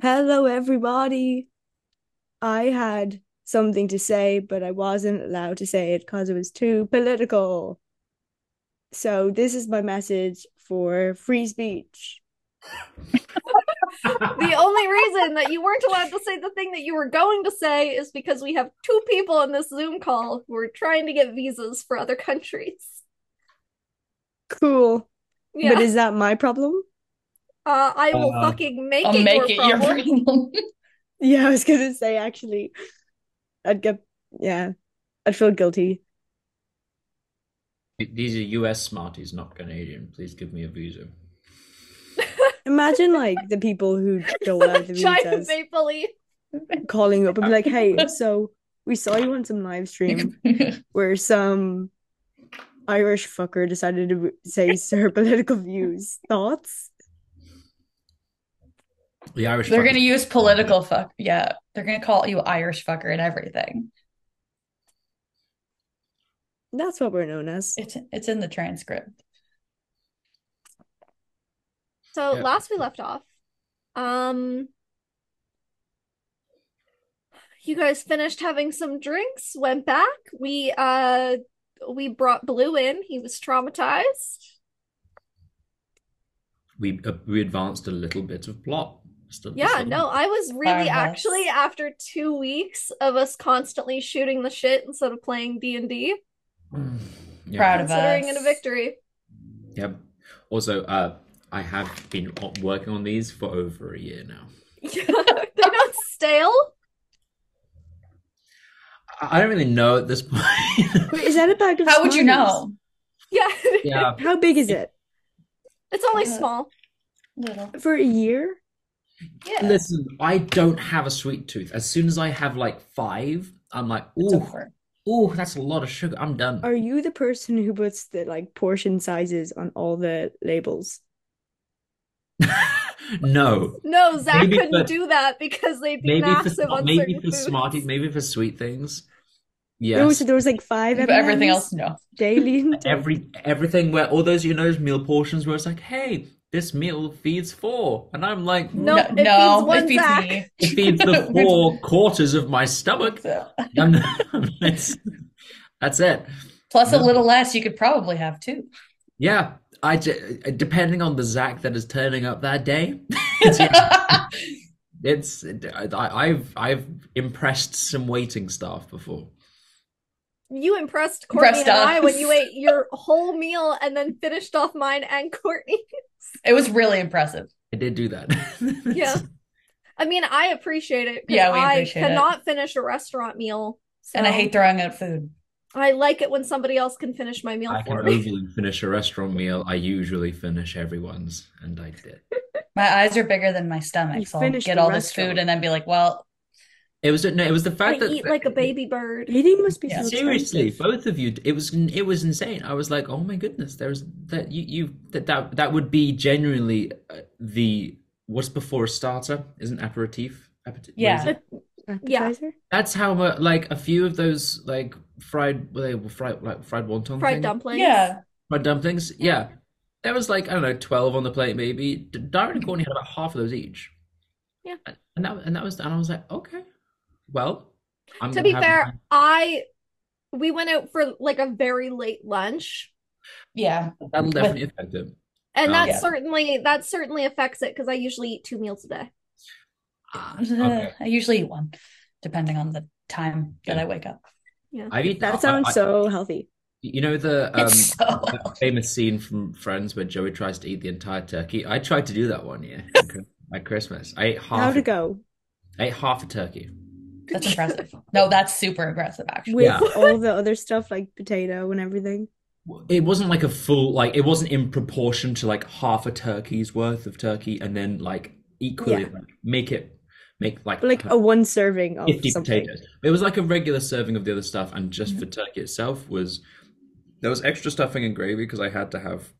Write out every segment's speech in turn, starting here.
Hello, everybody. I had something to say, but I wasn't allowed to say it because it was too political. So, this is my message for free speech. the only reason that you weren't allowed to say the thing that you were going to say is because we have two people in this Zoom call who are trying to get visas for other countries. Cool. Yeah. But is that my problem? Uh, I will Uh, fucking make I'll it, make your it your problem. problem. Yeah, I was gonna say actually, I'd get, yeah, I'd feel guilty. These are US Smarties, not Canadian. Please give me a visa. Imagine like the people who don't out the Giant visas maple leaf. calling up and be like, "Hey, so we saw you on some live stream where some Irish fucker decided to say her political views. Thoughts?" The Irish. They're gonna use political fuck. Yeah, they're gonna call you Irish fucker and everything. That's what we're known as. It's it's in the transcript. So Yeah. last we left off, um, you guys finished having some drinks, went back. We uh we brought Blue in. He was traumatized. We uh, we advanced a little bit of plot. Just Yeah, no. I was really Firehouse. actually after two weeks of us constantly shooting the shit instead of playing D and D, Yeah. Proud of considering us. it a victory. Yep. Also, uh, I have been working on these for over a year now. They're not stale. I I don't really know at this point. Wait, is that a bag of How would you know? Yeah, yeah. How big is it it's only Uh, small. Little. for a year? Yeah. Listen, I don't have a sweet tooth. As soon as I have like five, I'm like, It's ooh, ooh, that's a lot of sugar. I'm done. Are you the person who puts the like portion sizes on all the labels? no. No, Zach Maybe couldn't for- do that because they'd be Maybe for massive on maybe certain for foods. Smarties, maybe for sweet things. There was Yes. there was like five But everything else, no. daily. Every everything where all those you know those meal portions where it's like, hey, this meal feeds four, and I'm like, No, no, it no, feeds one it feeds Zach. me. it feeds the four quarters of my stomach. So- I'm, that's, that's it. Plus a little less, you could probably have two. Yeah, I j- depending on the Zach that is turning up that day, it's, it's I, I've I've impressed some waiting staff before. You impressed Courtney Impressed and I when you ate your whole meal and then finished off mine and Courtney. It was really impressive. I did do that. Yeah. I mean, I appreciate it Yeah, we I appreciate it. cannot finish a restaurant meal. And I hate throwing out food. I like it when somebody else can finish my meal I for can me. overly finish a restaurant meal. I usually finish everyone's, and I did. My eyes are bigger than my stomach, You so I'll get the all this food and then be like, well, It was no, it was the I fact that eat like a baby bird. Eating must be Yeah. so seriously, both of you, it was it was insane. I was like, oh my goodness, there's that you you that that that would be genuinely uh, the what's before a starter is an aperitif. Aperitif. Yeah. Yeah. That's how much like a few of those like fried were they were fried like fried wonton Fried thing? dumplings. yeah. fried dumplings. Yeah, there was like I don't know twelve on the plate maybe. D- Darren and Courtney had about half of those each. Yeah. and that and that was and I was like, okay, well, I'm To be have fair, mine. I we went out for like a very late lunch. Yeah. that'll definitely affect it. And Oh. that Yeah. certainly that certainly affects it because I usually eat two meals a day. Ah, okay. I usually eat one, depending on the time that I wake up. Yeah, I've eaten. That sounds I- so healthy. You know the um so that famous scene from Friends where Joey tries to eat the entire turkey. I tried to do that one year at Christmas. I ate half. How'd it go? I ate half a turkey. That's impressive. No, that's super aggressive, actually. With Yeah. all the other stuff like potato and everything. It wasn't like a full like it wasn't in proportion to like half a turkey's worth of turkey and then like equally Yeah. like, make it make like But like a one serving of 50 something. potatoes. It was like a regular serving of the other stuff, and just Mm-hmm. for turkey itself was there was extra stuffing and gravy because I had to have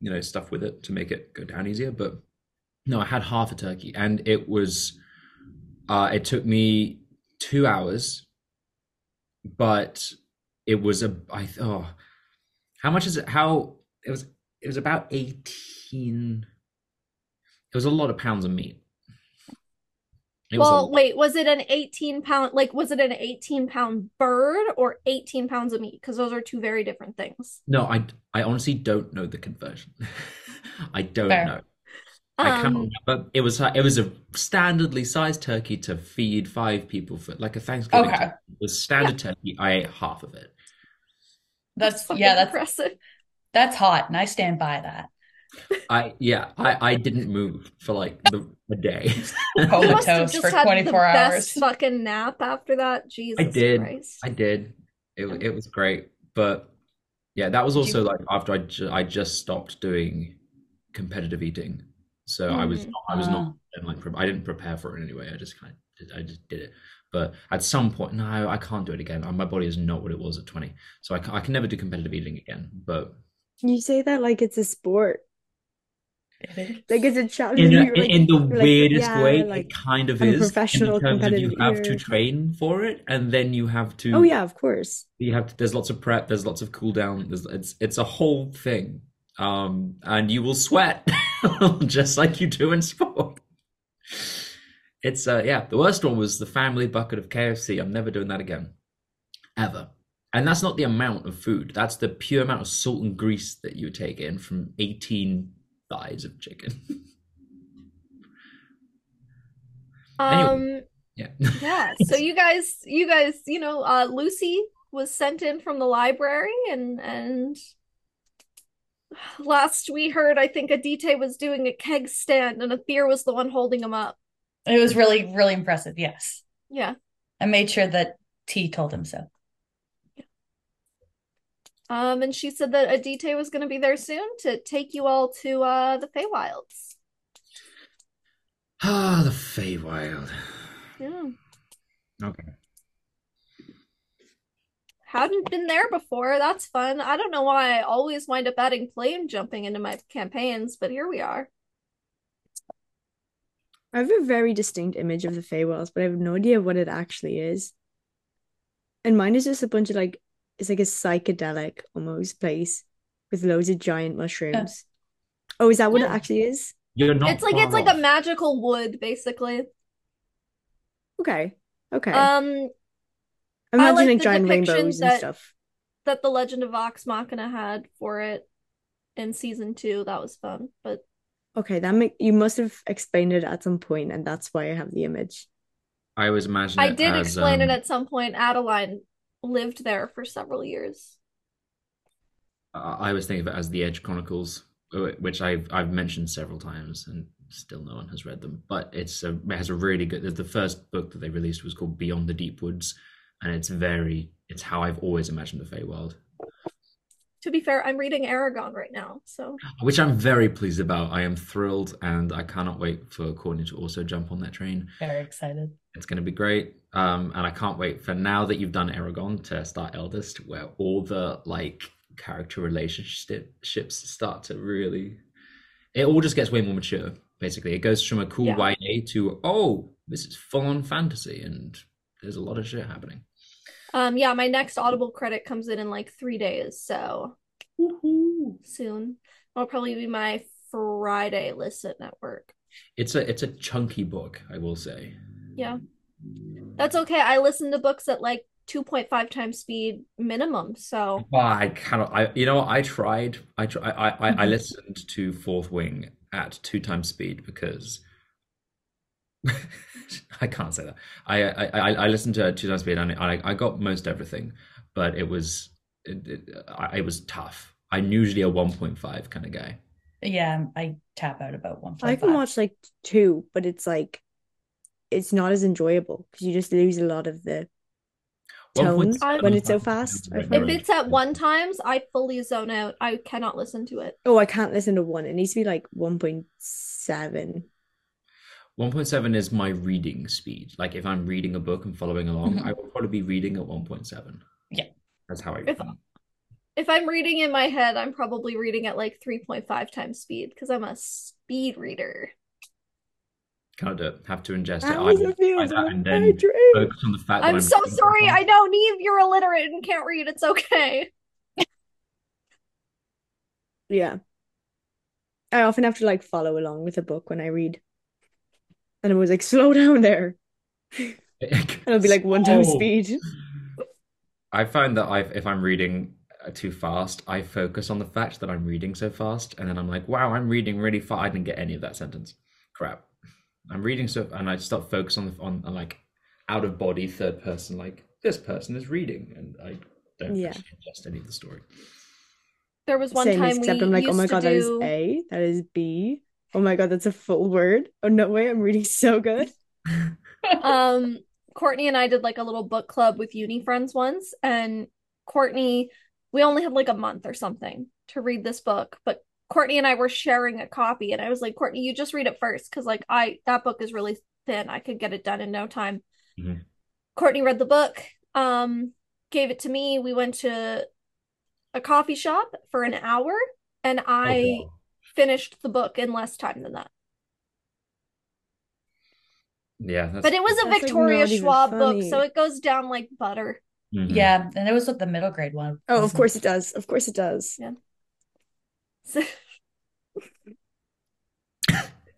you know stuff with it to make it go down easier. But no, I had half a turkey, and it was uh, it took me two hours, but it was a I oh how much is it? How it was it was about eighteen. It was a lot of pounds of meat. It Well, lot. wait, was it an 18 pound, like, was it an 18 pound bird or 18 pounds of meat? Because those are two very different things. No, I I honestly don't know the conversion. I don't Fair. know. I can't Um, remember. It was it was a standardly sized turkey to feed five people for like a Thanksgiving. Okay. turkey. It was standard turkey. I ate half of it. That's fucking yeah, that's impressive. that's hot, and I stand by that. I yeah, I I didn't move for like the, a day. You must have Comatose just for had 24 the hours. best fucking nap after that. Jesus I did. Christ. I did. It it was great, but yeah, that was also you- like after I ju I just stopped doing competitive eating, so I was not, I was not Ah. and like I didn't prepare for it anyway. I just kind of did, I just did it. But at some point, no, I can't do it again. My body is not what it was at 20, so I can, I can never do competitive eating again. But You say that like it's a sport, It is. like it's a challenge. in a, You're like- in the you're like, weirdest yeah, way, like it kind of I'm a is in professional terms of you competitive have to train for it, and then you have to. oh yeah, of course. you have to, there's lots of prep there's lots of cool down there's it's it's a whole thing um and you will sweat just like you do in sport. It's uh yeah the worst one was the family bucket of KFC I'm never doing that again. Ever. And that's not the amount of food. That's the pure amount of salt and grease that you take in from 18 thighs of chicken. Um, yeah. yeah. So you guys, you guys, you know, uh, Lucy was sent in from the library, and and last we heard, I think Adite was doing a keg stand, and Athir was the one holding him up. It was really, really impressive. Yes. Yeah. I made sure that T told him so. Um, and she said that Adite was going to be there soon to take you all to uh the Feywilds. ah the Feywild Yeah. okay Hadn't been there before. That's fun. I don't know why I always wind up adding plane jumping into my campaigns, but here we are. I have a very distinct image of the Feywilds, but I have no idea what it actually is. And mine is just a bunch of like it's like a psychedelic almost place with loads of giant mushrooms. Oh, is that what it actually is? you're not It's like far it's like a magical wood, basically. Okay. Okay. Um, I'm like imagining the giant depiction rainbows and that- stuff. that the Legend of Vox Machina had for it in season two. That was fun. But Okay, that make you must have explained it at some point, and that's why I have the image. I always imagine I it did as, explain it um, at some point. Adeline lived there for several years. I I always think of it as the Edge Chronicles, which I've I've mentioned several times, and still no one has read them. But it's a, it has a really good. The first book that they released was called Beyond the Deep Woods, and it's very it's how I've always imagined the Fey world. To be fair, I'm reading Eragon right now, so which I'm very pleased about. I am thrilled, and I cannot wait for Courtney to also jump on that train. Very excited. It's going to be great, um, and I can't wait for now that you've done Eragon to start Eldest, where all the like character relationships start to really. It all just gets way more mature. Basically, it goes from a cool Yeah. YA to oh, this is full on fantasy, and there's a lot of shit happening. Um yeah, my next Audible credit comes in in like three days, so soon. It'll probably be my Friday listen at work. It's a it's a chunky book, I will say. Yeah. That's okay. I listen to books at like 2.5 times speed minimum, so But I cannot. I you know I tried. I try, I, I I Mm-hmm. listened to Fourth Wing at two times speed because I can't say that. I I I, I listened to it two times speed and I I got most everything, but it was it, it, I, it was tough. I'm usually a one point five kind of guy. Yeah, I tap out about one. I can watch like two, but it's like it's not as enjoyable because you just lose a lot of the tones when it's so fast. If it's at one times, I fully zone out. I cannot listen to it. Oh, I can't listen to one. It needs to be like 1.7. 1.7 is my reading speed. Like if I'm reading a book and following along, Mhm. I will probably be reading at 1.7. Yeah. That's how I If- If I'm reading in my head, I'm probably reading at like 3.5 times speed because I'm a speed reader. kind of have to ingest it. That I will find that and then focus on the fact that I'm, I'm so sorry. I know, Neve, you're illiterate and can't read. It's okay. Yeah. I often have to like follow along with a book when I read. And I was like, slow down there. and It'll be like one time Oh. speed. I find that I, if I'm reading uh, too fast, I focus on the fact that I'm reading so fast, and then I'm like, "Wow, I'm reading really fast." I didn't get any of that sentence. Crap. I'm reading so, and I start focus on the on, on like out of body third person, like this person is reading, and I don't Yeah. actually ingest any of the story. There was one Same, time except we I'm like, oh used my to god, that is A, that is B. Oh my god, that's a full word. Oh no way, I'm reading so good. um Courtney and I did like a little book club with uni friends once and Courtney we only had like a month or something to read this book but Courtney and I were sharing a copy and I was like Courtney you just read it first cuz like I that book is really thin I could get it done in no time Mhm. Courtney read the book um gave it to me we went to a coffee shop for an hour and I Oh, finished the book in less time than that yeah, that's, but it was a That's, like, Victoria Schwab book so it goes down like butter Mhm. Yeah, and it was with the middle grade one. Oh, of course it does. Of course it does. So-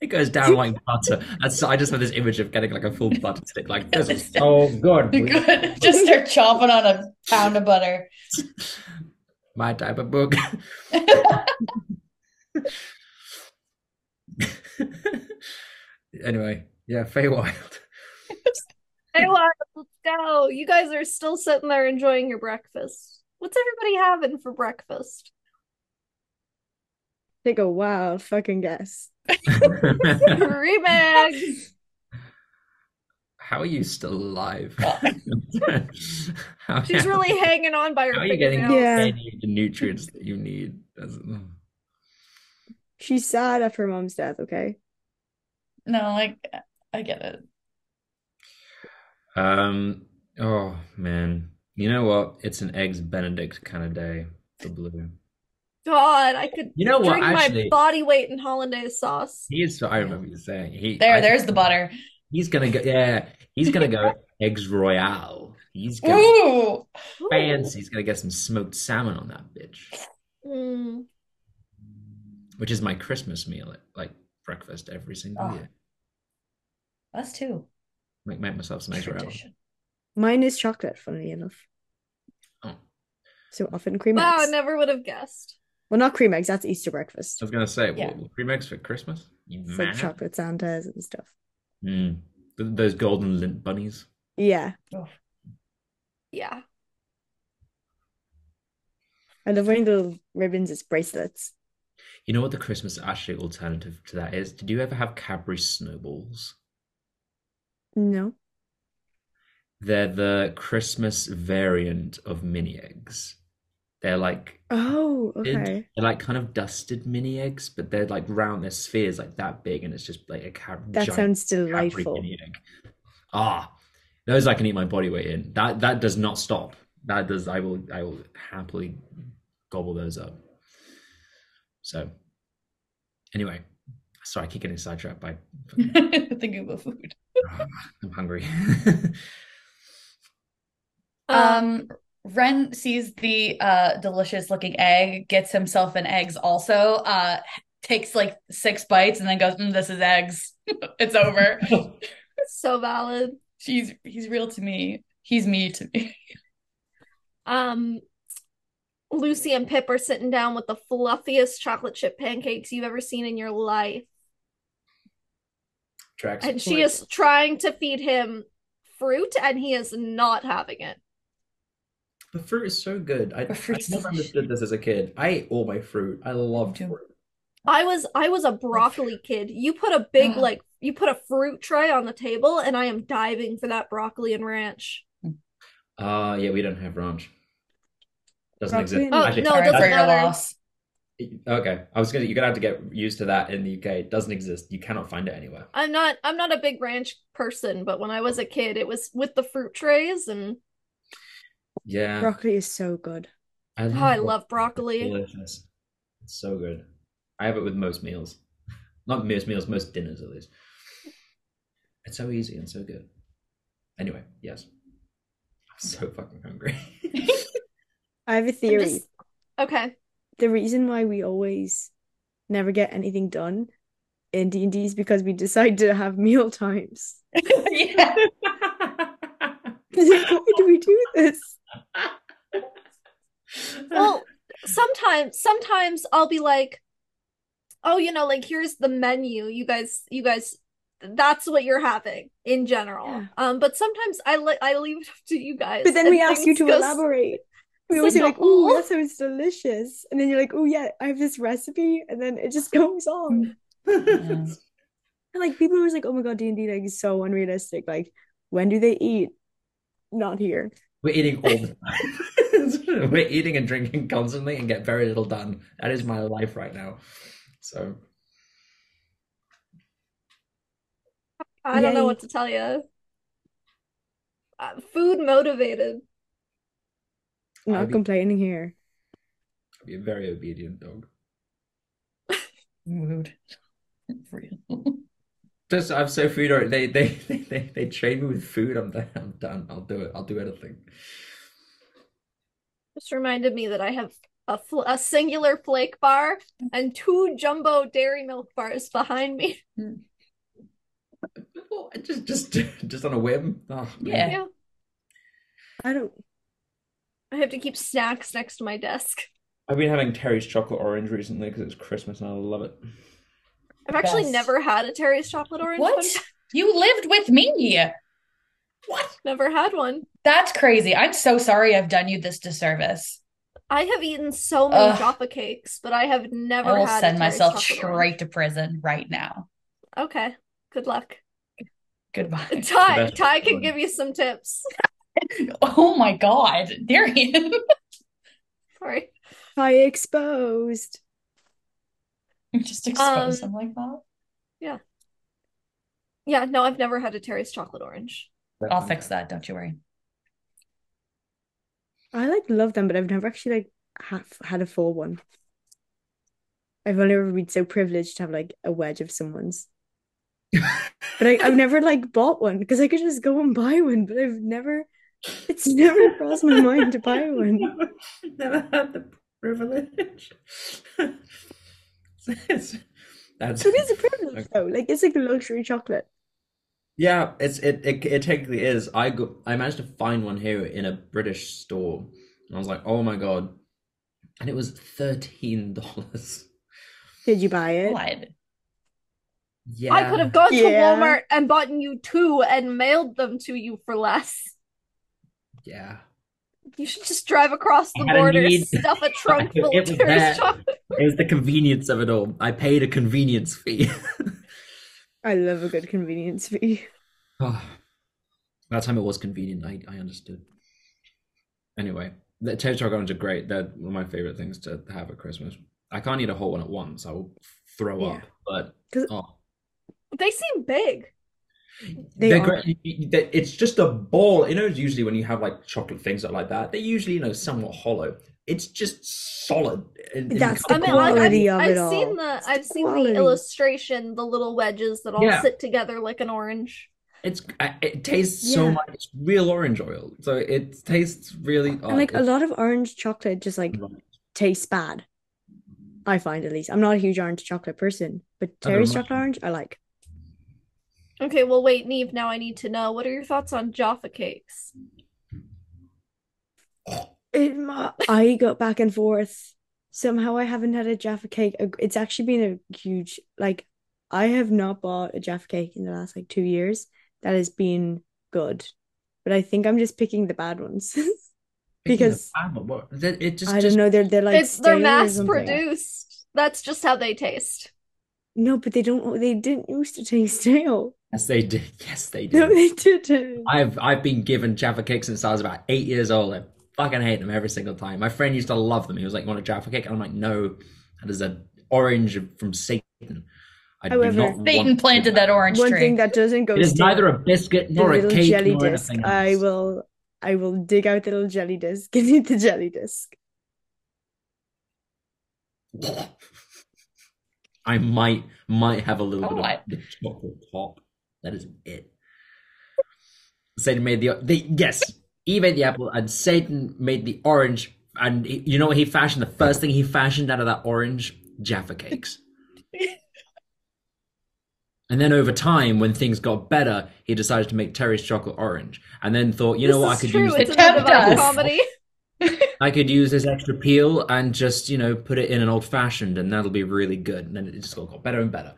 It goes down like butter. That's I just have this image of getting like a full butter stick. Like this is so good. Good. Just start chomping on a pound of butter. My type of book. anyway, yeah, Feywild. Hey, Wild, let's go. You guys are still sitting there enjoying your breakfast. What's everybody having for breakfast? Take a wild fucking guess. Cream eggs. How are you still alive? how, She's really hanging on by her how are you getting. Yeah. any of the nutrients that you need? That's- She's sad after her mom's death, okay? No, like I get it. Um. Oh man, you know what? It's an eggs Benedict kind of day for Blue. God, I could You know what? drink Actually, my body weight in hollandaise sauce. he is. I remember you saying he. There, I- there's the butter. He's gonna go. Yeah, he's gonna go eggs royale. He's gonna Ooh. fancy. He's gonna get some smoked salmon on that bitch, Mm. Which is my Christmas meal at like breakfast every single Oh. year. Us too. Make make myself some eggs royale. Tradition. Mine is chocolate, funnily enough. Oh. So often cream eggs. Wow, I never would have guessed. Well, not cream eggs, that's Easter breakfast. I was gonna say, Yeah. what, cream eggs for Christmas? You For mad? chocolate Santas and stuff. Mm. Those golden Lindt bunnies. Yeah. Yeah. I love wearing the little ribbons as bracelets. You know what the Christmas actually alternative to that is? Did you ever have Cadbury snowballs? No. They're the Christmas variant of mini eggs. They're like Oh, okay. They're like kind of dusted mini eggs, but they're like round. They're spheres like that big, and it's just like a cab- That sounds delightful. mini egg. Ah, those I can eat my body weight in. That that does not stop. That does. I will. I will happily gobble those up. So, anyway, sorry, I keep getting sidetracked by. Thinking about food. I'm hungry. Um, Ren sees the uh delicious looking egg, gets himself an eggs also, uh takes like six bites and then goes, mm, this is eggs. it's over. So valid. She's he's real to me. He's me to me. Um, Lucy and Pip are sitting down with the fluffiest chocolate chip pancakes you've ever seen in your life. Tracks. And she is trying to feed him fruit, and he is not having it. The fruit is so good. I, The I never understood this as a kid. I ate all my fruit. I loved Me fruit. I was I was a broccoli kid. You put a big like you put a fruit tray on the table, and I am diving for that broccoli and ranch. Uh yeah, we don't have ranch. Doesn't Broccoli exist. and- Oh, Actually, no, it Sorry doesn't for your matter. loss. Okay, I was gonna. You're gonna have to get used to that in the UK. It doesn't exist. You cannot find it anywhere. I'm not I'm not a big ranch person, but when I was a kid, it was with the fruit trays, and Yeah, Broccoli is so good. I oh, I love broccoli. Delicious. It's so good. I have it with most meals. Not most meals, most dinners at least. It's so easy and so good. Anyway, yes. I'm so fucking hungry. I have a theory. just- Okay. The reason why we always never get anything done in D and D is because we decide to have meal times. yeah. Why do we do this? Well, sometimes sometimes I'll be like, oh, you know, like here's the menu. You guys, you guys, that's what you're having in general. Yeah. Um, but sometimes I li- I leave it up to you guys. But then we ask you to go s- elaborate. We always say like, like, "Ooh, "Oh." that sounds delicious," and then you're like, "Oh yeah, I have this recipe," and then it just goes on. Yeah. And like people are always like, "Oh my god, D and D like is so unrealistic." Like, when do they eat? Not here. We're eating all the time. We're eating and drinking constantly and get very little done. That is my life right now. So I don't know what to tell you. Uh, food motivated. I'm not I'd be- complaining here. I'll be a very obedient dog. Mood. Real. Just I'm so food already. They they they they, they train me with food. I'm done. I'm done. I'll do it. I'll do anything. Just reminded me that I have a fl a singular flake bar and two jumbo dairy milk bars behind me. Hmm. Well, just just just on a whim. Oh. Yeah. Yeah. I don't. I have to keep snacks next to my desk. I've been having Terry's chocolate orange recently because it's Christmas and I love it. I've actually Best. never had a Terry's chocolate orange What? one. You lived with me. What? Never had one. That's crazy. I'm so sorry I've done you this disservice. I have eaten so many Ugh. Jaffa cakes, but I have never I will had send Terry's myself straight orange. to prison right now. Okay. Good luck. Goodbye. Ty, Ty can give you some tips. Oh my God, Darian. Sorry. I exposed. Just expose Um, him like that. Yeah, Yeah, no, I've never had a Terry's chocolate orange. I'll fix that. Don't you worry. I like love them, but I've never actually like ha had a full one. I've only ever been so privileged to have like a wedge of someone's. But I, I've never like bought one because I could just go and buy one, but I've never, it's never crossed my mind to buy one. Never had the privilege. It's- That's It is a privilege though. Like it's like a luxury chocolate. yeah. It's it, it it technically is. I go I managed to find one here in a British store, and I was like, oh my god, and it was thirteen dollars. Did you buy it? What? Yeah, I could have gone to Walmart and bought you two and mailed them to you for less. Yeah, You should just drive across the I had a border, need. stuff a trunk It full of was chocolate. it was the convenience of it all. I paid a convenience fee. I love a good convenience fee. Oh, that time it was convenient. I, I understood. Anyway, the Terry chocolate orange are great. They're one of my favorite things to have at Christmas. I can't eat a whole one at once. I will throw Yeah. up. But oh, They seem big. They they're are. great. You- you- they- It's just a ball. You know, usually when you have like chocolate things like that, they're usually you know somewhat hollow. It's just solid. in- in That's I the mean, color. I, I've, quality of I've it all. seen the It's I've the seen quality. the illustration, the little wedges that all Yeah. sit together like an orange. It's uh, it tastes so much. It's real orange oil, so it tastes really. Oh, And like a lot of orange chocolate just like tastes bad. I find at least. I'm not a huge orange chocolate person, but I Terry's chocolate orange I like. Okay, well wait, Neve, now I need to know what are your thoughts on Jaffa cakes? It, ma- I go back and forth. Somehow I haven't had a Jaffa cake. It's actually been a huge like I have not bought a Jaffa cake in the last like two years. That has been good. But I think I'm just picking the bad ones. Because- bad one, what- that- it just I just don't know, they're they're like it's they're mass produced. That's just how they taste. No, but they don't they didn't used to taste stale. Yes, they did. Yes, they did. No, they didn't. I've I've been given Jaffa cakes since I was about eight years old. I fucking hate them every single time. My friend used to love them. He was like, "You want a Jaffa cake?" And I'm like, "No, that is an orange from Satan." I do However, not Satan planted that orange One tree. thing that doesn't go It is neither a biscuit nor a cake jelly nor disc. anything I will I will dig out the little jelly disc. Give me the jelly disc. I might might have a little Oh, bit of the chocolate top. That is it. Satan made the, the yes. Eve made the apple, and Satan made the orange. And he- you know what he fashioned? The first thing he fashioned out of that orange, Jaffa cakes. The the the. And then over time, when things got better, he decided to make Terry's chocolate orange, and then thought, you know what, I could true. use It's It a kept divine us. comedy. I could use this extra peel and just you know put it in an old fashioned, and that'll be really good. And then it just got, got better and better.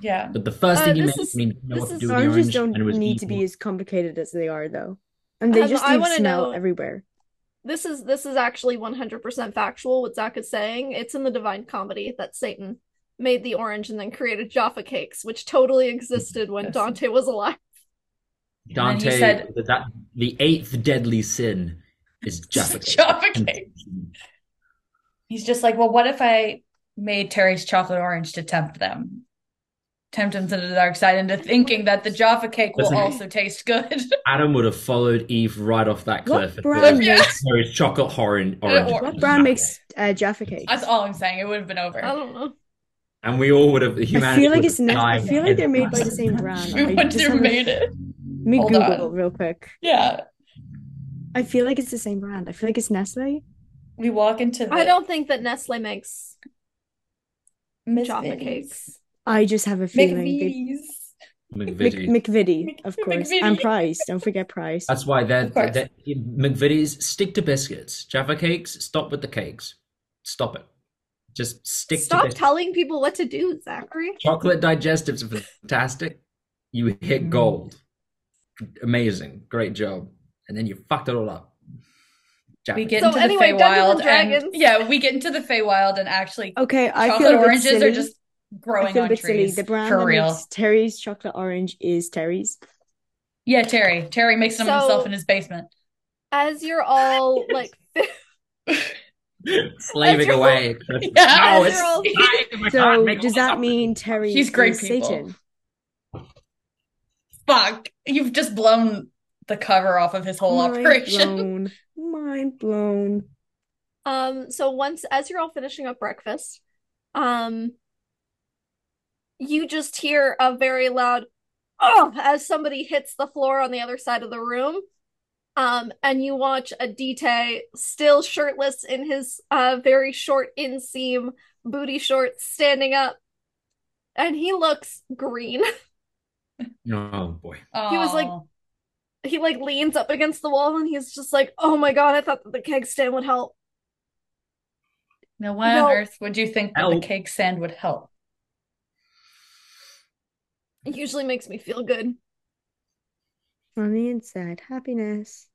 Yeah. But the first Uh, thing he this made, is- I mean, didn't know what to do with the Oranges orange, don't and it was need to be as complicated as they are, though, and they Um, just I leave wanna smell know- everywhere. This is this is actually 100% factual what Zach is saying. It's in the Divine Comedy that Satan made the orange and then created Jaffa cakes, which totally existed when Yes. Dante was alive. Dante said- that, that the eighth deadly sin is Jaffa cake. Jaffa cake. He's just like, well, what if I made Terry's chocolate orange to tempt them? Tempt them to the dark side into thinking that the Jaffa cake will Listen. also taste good. Adam would have followed Eve right off that cliff. and brand makes Terry's chocolate orange. orange What what brand makes uh, Jaffa cake? That's all I'm saying. It would have been over. I don't know. And we all would have. I Humanity feel like it's have ne- I feel like they're made by the same mass. brand. We I wouldn't have made it. Let me Hold Google on. real quick. Yeah. I feel like it's the same brand. I feel like it's Nestle. We walk into the I don't think that Nestle makes Miss Jaffa Vinny's. cakes. I just have a feeling they McVitie's. Mc, McVitie. McVitie, of course, and McVitie. Price. Don't forget Price. That's why they're, Of course. they're McVitie's stick to biscuits. Jaffa cakes, stop with the cakes. Stop it. Just stick to Stop telling people what to do, Zachary. Chocolate digestives are fantastic. You hit Mm. gold. Amazing. Great job. And then you fucked it all up. Jaffa We get So into the anyway, Dungeons Feywild and and Dragons. yeah, we get into the Feywild and actually Okay, I chocolate feel a oranges silly. are just I growing on bit silly. trees The brand for real. Terry's chocolate orange is Terry's. Yeah, Terry. Terry makes them So- himself in his basement. As you're all like Slaving As you're- away. Yeah. no, it's all- So make does that mean Terry He's great is people. Satan? Fuck. You've just blown the cover off of his whole Mind operation. blown. Mind blown. Um, so once as you're all finishing up breakfast, um, you just hear a very loud oh as somebody hits the floor on the other side of the room. Um, and you watch Adite still shirtless in his uh very short inseam booty shorts standing up. And he looks green. Oh boy. He was like- Aw. He like leans up against the wall and he's just like, "Oh my God, I thought that the keg stand would help." Now, why No. on earth would you think that the Help. cake sand would help? It usually makes me feel good. On the inside, happiness.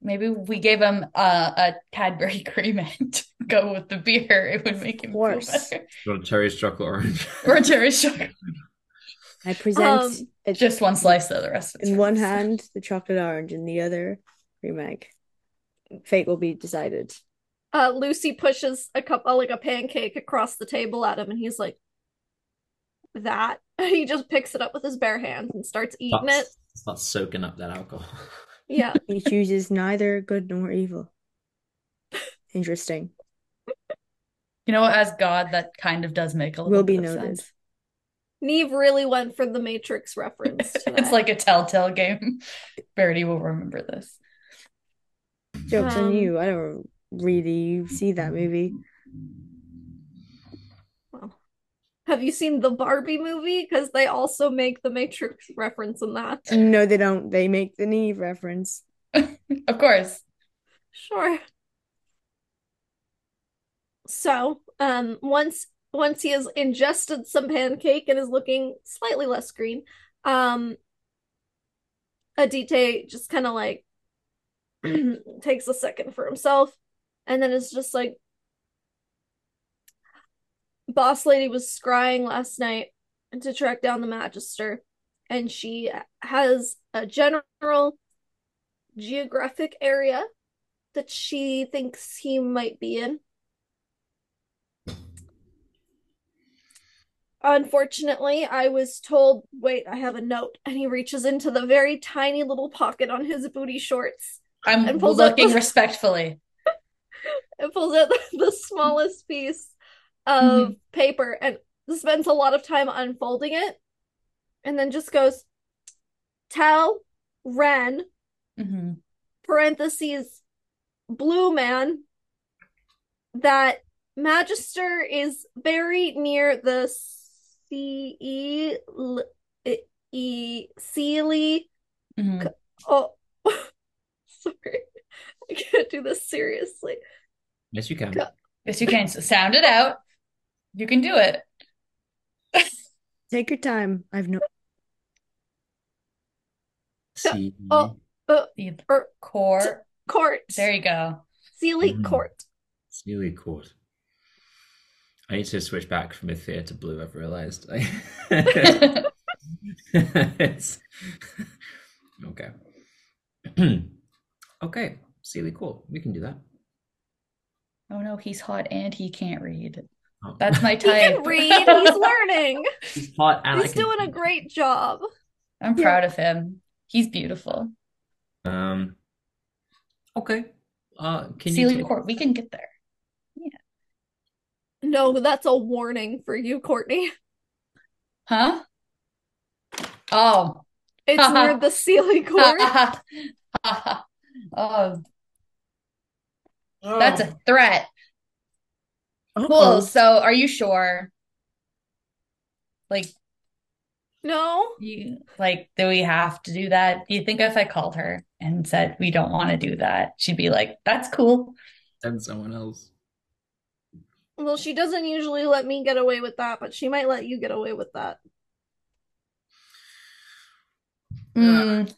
Maybe we gave him uh, a Cadbury cream and to go with the beer. It would make him feel course. better. Got a Terry's chocolate orange. Or Terry's chocolate. I present Um, it Just one slice, though. The rest of it's in one frozen. hand the chocolate orange, in the other cream egg. Fate will be decided. Uh, Lucy pushes a cup, uh, like a pancake across the table at him, and he's like, "That." He just picks it up with his bare hands and starts eating it. Starts, starts soaking up that alcohol. Yeah, He chooses neither good nor evil. Interesting. You know, as God, that kind of does make a little Will be bit of noted. sense. Neve really went for the Matrix reference. It's like a telltale game. Verity will remember this. Jokes on Um, you. I don't really see that movie. Well, Have you seen the Barbie movie? Because they also make the Matrix reference in that. No, they don't. They make the Neve reference. Of course. Sure. So, um, once once he has ingested some pancake and is looking slightly less green, um, Adite just kind of like takes a second for himself, and then is just like, "Boss lady was scrying last night to track down the Magister, and she has a general geographic area." that she thinks he might be in. Unfortunately, I was told, wait, I have a note. And he reaches into the very tiny little pocket on his booty shorts I'm looking the- respectfully. and pulls out the, the smallest piece of paper and spends a lot of time unfolding it. And then just goes, Tell Ren, hmm parentheses, Blue Man, that Magister is very near the CE L- E- E Seelie. Mhm. Oh, sorry. I can't do this seriously. Yes, you can. Go- Yes, you can S- sound it out. You can do it. Take your time. I've no. C. Oh, uh, The or core. court. There you go. Seelie Mhm. court. Seelie Court. I need to switch back from Ithia to blue, I've realized. It's... Okay. Okay, Seelie Court. We can do that. Oh no, he's hot and he can't read. Oh. That's my type. He can type. read. He's learning. He's hot and I He's can- doing a great job. I'm proud of him. He's beautiful. Um. Okay. Uh, can you Seelie take- Court, we can get there. No, that's a warning for you, Courtney. Huh? Oh. It's near the Seelie court. Oh. oh, that's a threat. Cool. Uh-oh. So, are you sure? Like, No, you like, do we have to do that? Do you think if I called her and said we don't want to do that, she'd be like, "That's cool." And someone else. Well, she doesn't usually let me get away with that, but she might let you get away with that. Mm,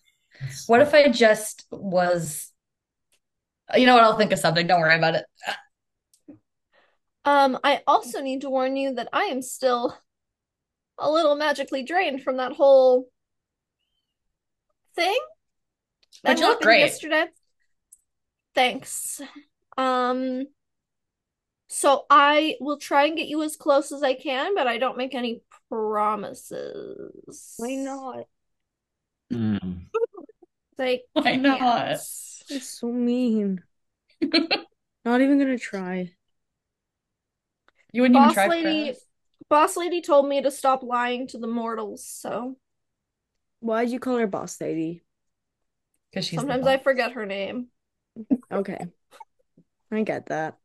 what if I just was? You know what? I'll think of something. Don't worry about it. Um, I also need to warn you that I am still a little magically drained from that whole thing But that you look happened great. yesterday. Thanks. Um, so I will try and get you as close as I can, but I don't make any promises. Why not? Mm. Like, Why not? yes. That's so mean. Not even gonna try. You wouldn't even Boss try lady, Chris? boss lady told me to stop lying to the mortals, so Why'd you call her boss lady? Because she's sometimes I forget her name. Okay. I get that.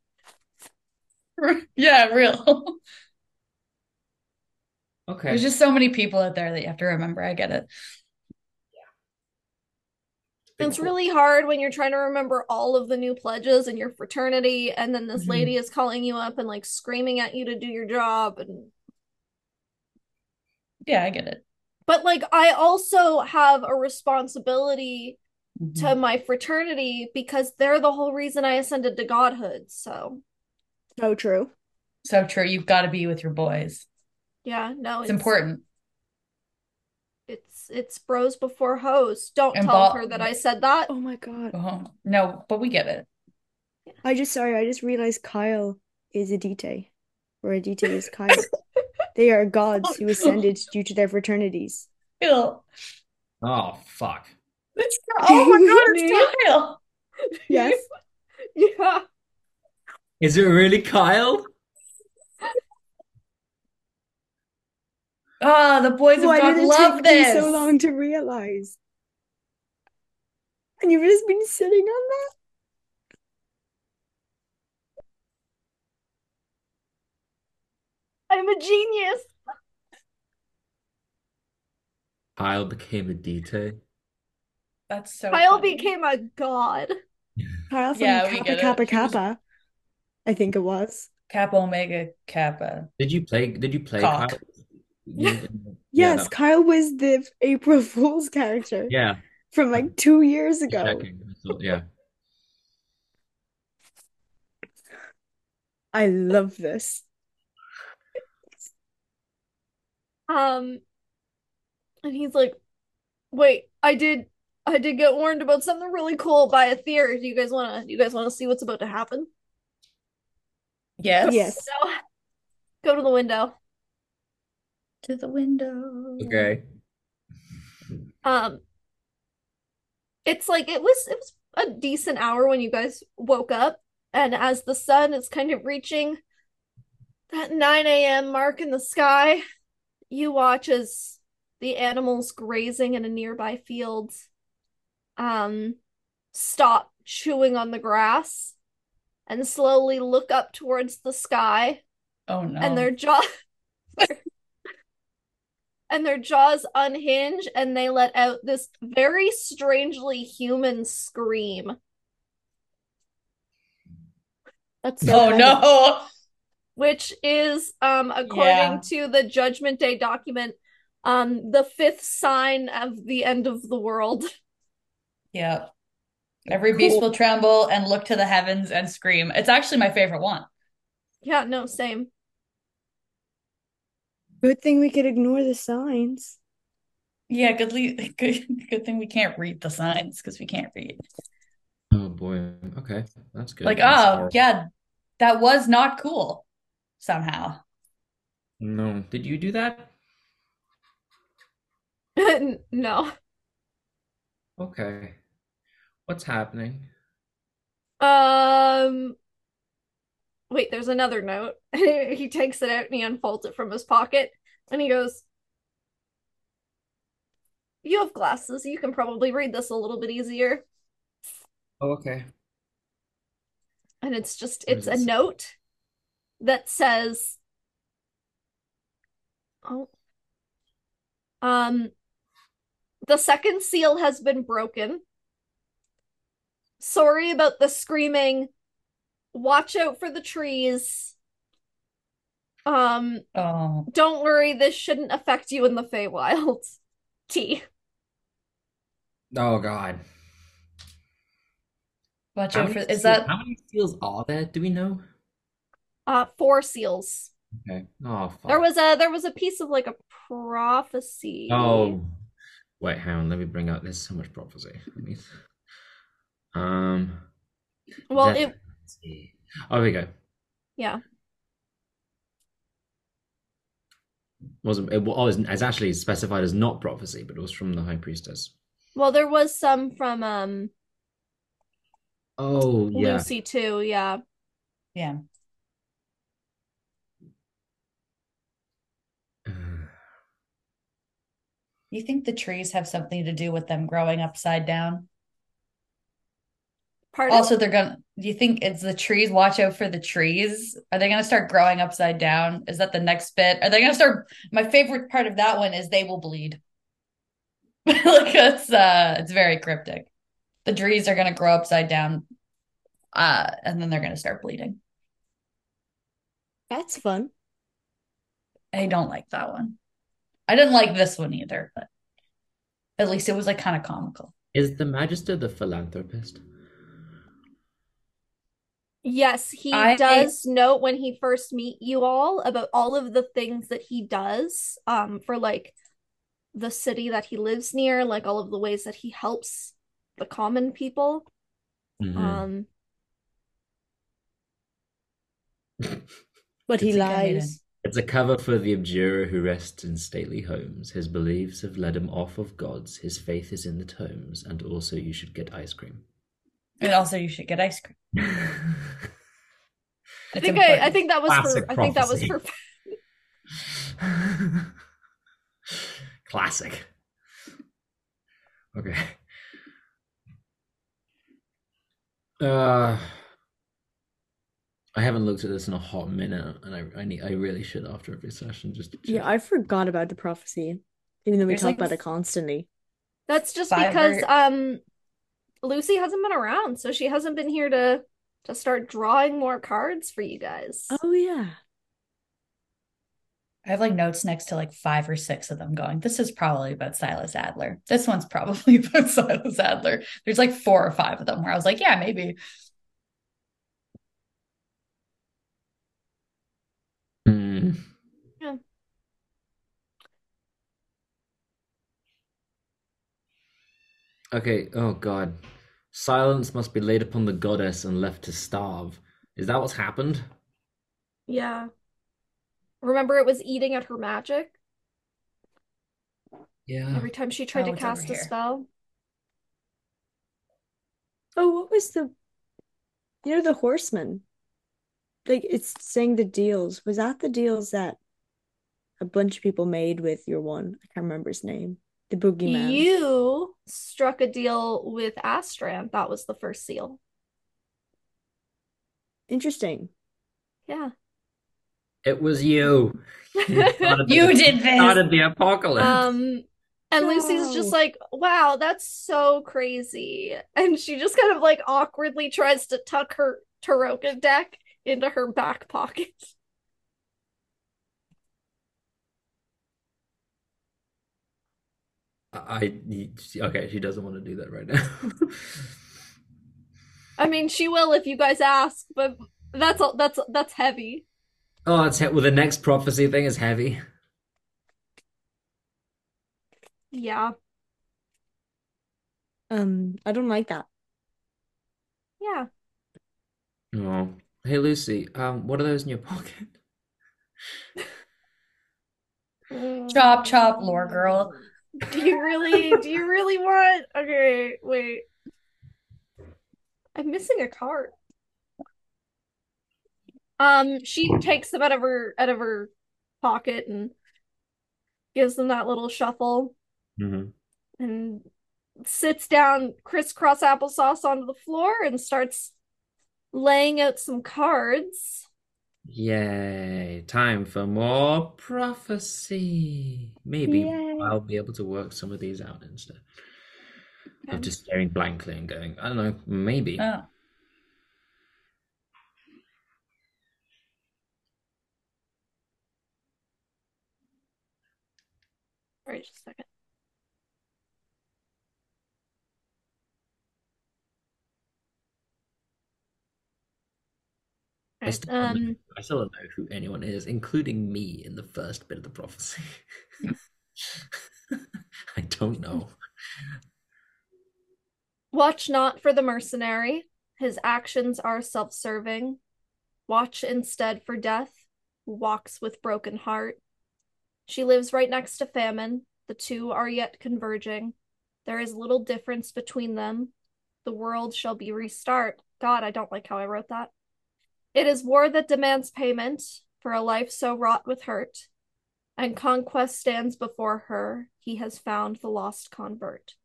Yeah, real. Okay. There's just so many people out there that you have to remember. I get it. Yeah. It's really hard when you're trying to remember all of the new pledges in your fraternity, and then this Mhm. lady is calling you up and like screaming at you to do your job. And Yeah, I get it. but like, I also have a responsibility Mhm. to my fraternity because they're the whole reason I ascended to godhood. So So true. So true. You've got to be with your boys. yeah, no, It's important. It's it's bros before hoes. Don't And tell bo- her that I said that. Oh my god. Oh, no, but we get it. I just sorry, I just realized Kyle is Adite. Or Adite is Kyle. They are gods who ascended due to their fraternities. Kyle. Oh fuck. It's, oh my God, it's Kyle. Yes. Yeah. Is it really Kyle? Ah, the boys of Why God did it love take you this. so long to realize? And you've just been sitting on that? I'm a genius. Kyle became a DT. That's so Kyle funny. became a god. Kyle from Yeah, we Kappa get it. Kappa He was- Kappa. I think it was. Kappa Omega Kappa. Did you play? Did you play Cock. Kyle? You- yeah, Yes, that- Kyle was the April Fool's character yeah. from like two years ago. I Yeah. I love this. Um, and he's like, "Wait, I did, I did get warned about something really cool by a theory. Do you guys wanna, do you guys wanna see what's about to happen? Yes. Yes. So, go to the window. To the window. Okay. Um, it's like it was, it was a decent hour when you guys woke up, and as the sun is kind of reaching that 9 a.m. mark in the sky, you watch as the animals grazing in a nearby field um stop chewing on the grass and slowly look up towards the sky Oh no. and their jaw and their jaws unhinge and they let out this very strangely human scream. That's so Oh no. which is um according Yeah. to the judgment day document um the fifth sign of the end of the world Yep. Every beast will tremble and look to the heavens and scream. It's actually my favorite one. yeah no same Good thing we could ignore the signs. Yeah, good, le- good, good thing we can't read the signs because we can't read. Oh boy. Okay, that's good. Like, That's oh, horrible. yeah, that was not cool somehow. No, did you do that? no Okay. What's happening? um wait there's another note. He takes it out and he unfolds it from his pocket and he goes you have glasses. You can probably read this a little bit easier. Oh, okay. and it's just it's a note that says oh um the second seal has been broken sorry about the screaming watch out for the trees um Oh, don't worry this shouldn't affect you in the Feywild T Oh God. watch How out for, is seals- that, how many seals are there? Do we know? uh four seals Okay. Oh fuck. there was a there was a piece of like a prophecy Oh, wait, hang on. Let me bring out. There's so much prophecy. Let me. Um. well that- it. Oh, here we go. yeah Wasn't it was it's actually specified as not prophecy, but it was from the high priestess. Well, there was some from um Oh yeah. Lucy too, yeah. yeah. You think the trees have something to do with them growing upside down? Pardon? Also, they're gonna, do you think it's the trees? Watch out for the trees. Are they gonna start growing upside down? Is that the next bit? Are they gonna start? My favorite part of that one is they will bleed. Like it's uh it's very cryptic. The trees are gonna grow upside down, uh, and then they're gonna start bleeding. That's fun. I don't like that one. I didn't like this one either, but at least it was like kind of comical. Is the Magister the philanthropist? Yes, he I- does note when he first meet you all about all of the things that he does um for like the city that he lives near, like all of the ways that he helps the common people. Mhm. Um But he It's a lies. It's a cover for the abjurer who rests in stately homes. His beliefs have led him off of gods. His faith is in the tomes, and also you should get ice cream. And also, you should get ice cream. I It's think I, I think that was Classic for I think that was for Classic. Okay. Uh, I haven't looked at this in a hot minute, and I I need I really should after every session just to. Yeah, I forgot about the prophecy, even though we There's talk like about f- it constantly. That's just Five because um Lucy hasn't been around, so she hasn't been here to to start drawing more cards for you guys. Oh yeah. I have like notes next to like five or six of them going, this is probably about Silas Adler. This one's probably about Silas Adler. There's like four or five of them where I was like, yeah, maybe. Hmm. Yeah. Okay, oh God. Silence must be laid upon the goddess and left to starve. Is that what's happened? Yeah. Remember it was eating at her magic Yeah. every time she tried Oh, to cast a here. spell. Oh, what was the you know the horseman? Like it's saying the deals. Was that the deals that a bunch of people made with your one? I can't remember his name. The boogeyman. You struck a deal with Astran. That was the first seal. Interesting. Yeah. It was you. You started You the, did this. started the apocalypse. Um, and Lucy's just like, wow, that's so crazy. And she just kind of like awkwardly tries to tuck her Tarokka deck into her back pocket. I okay, she doesn't want to do that right now. I mean, she will if you guys ask, but that's all that's that's heavy. oh, it's he- well. The next prophecy thing is heavy. Yeah. Um, I don't like that. Yeah. Oh, hey Lucy. Um, what are those in your pocket? Chop, chop, lore girl. Do you really do you really want okay, wait. I'm missing a card. Um, she takes them out of her out of her pocket and gives them that little shuffle Mm-hmm. and sits down crisscross applesauce onto the floor and starts laying out some cards. Yay! Time for more prophecy. Maybe Yay. I'll be able to work some of these out instead of just staring blankly and going, I don't know, maybe. Oh. Wait just a second. I Right, still don't um, I still don't know who anyone is, including me in the first bit of the prophecy. I don't know. Watch not for the mercenary, his actions are self serving. Watch instead for death, who walks with broken heart. She lives right next to famine, the two are yet converging. There is little difference between them. The world shall be restart. God, I don't like how I wrote that. It is war that demands payment for a life so wrought with hurt, and conquest stands before her. He has found the lost convert.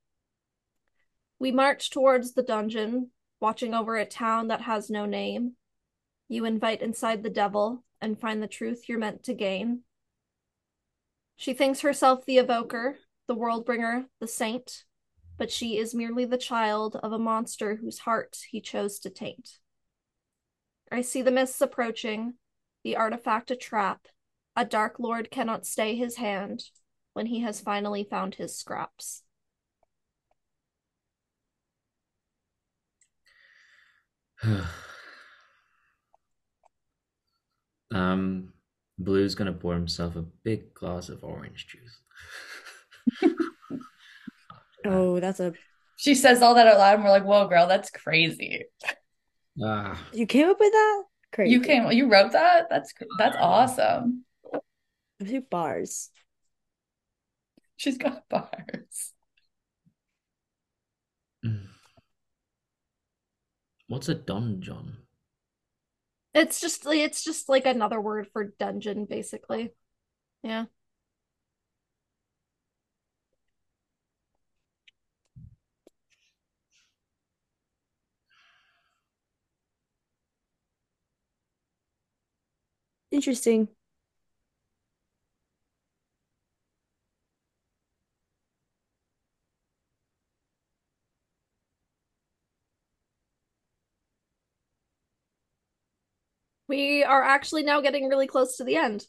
We march towards the dungeon, watching over a town that has no name. You invite inside the devil and find the truth you're meant to gain. She thinks herself the evoker, the world bringer, the saint, but she is merely the child of a monster whose heart he chose to taint. I see the mists approaching, the artifact a trap. A dark lord cannot stay his hand when he has finally found his scraps. Um, Blue's gonna pour himself a big glass of orange juice. Oh, that's a She says all that out loud, and we're like, "Whoa, girl, that's crazy." Ah, you came up with that? Crazy. You came, you wrote that. That's that's awesome. A few bars. She's got bars. mm. What's a donjon? It's just it's just like another word for dungeon, basically. Yeah. Interesting. We are actually now getting really close to the end.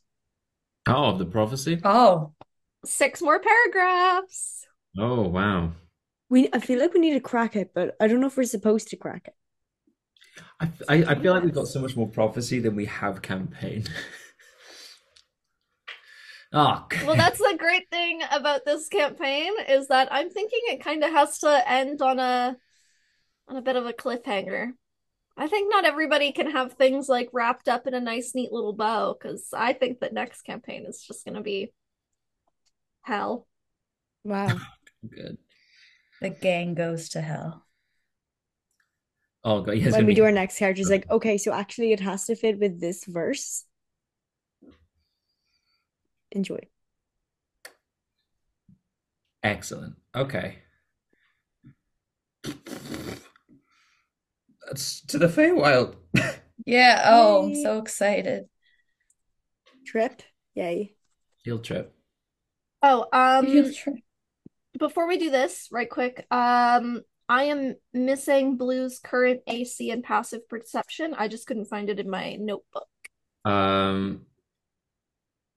Oh, of the prophecy? Oh, Six more paragraphs. Oh, wow. We I feel like we need to crack it, but I don't know if we're supposed to crack it. I, I, I feel like we've got so much more prophecy than we have campaign. Oh, Well, that's the great thing about this campaign is that I'm thinking it kind of has to end on a on a bit of a cliffhanger. I think not everybody can have things like wrapped up in a nice, neat little bow because I think that next campaign is just going to be hell. Wow. good. the gang goes to hell. Oh, God. Yeah, it's when we be do our next character, it's like, okay, so actually it has to fit with this verse. Enjoy. excellent. Okay. That's to the Feywild. Yeah. Oh, I'm so excited. Trip. Yay. Field trip. Oh, um, Field trip. before we do this, right quick, um, I am missing Blue's current AC and passive perception. I just couldn't find it in my notebook. Um,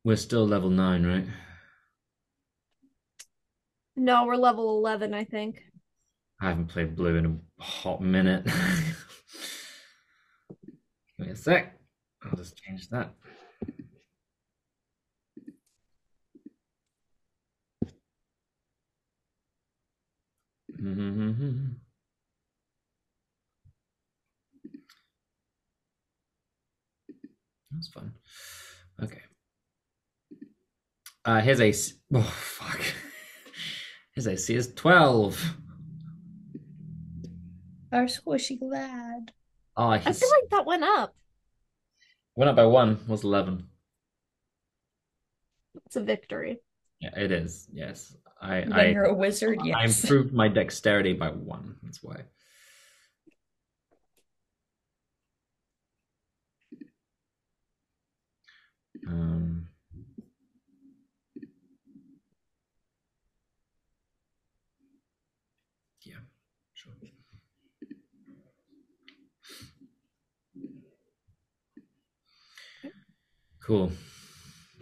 we're still level nine, right? No, we're level 11, I think. I haven't played blue in a hot minute. Give me a sec. I'll just change that. Mhm. That's fun. Okay. Uh, his AC. Oh fuck. His AC is twelve. Our squishy lad. Oh, I feel like that went up. went up by one. Was eleven. It's a victory. Yeah, it is. Yes, I When I you're a wizard, Yes. I improved my dexterity by one. That's why. Um, yeah, sure. Cool.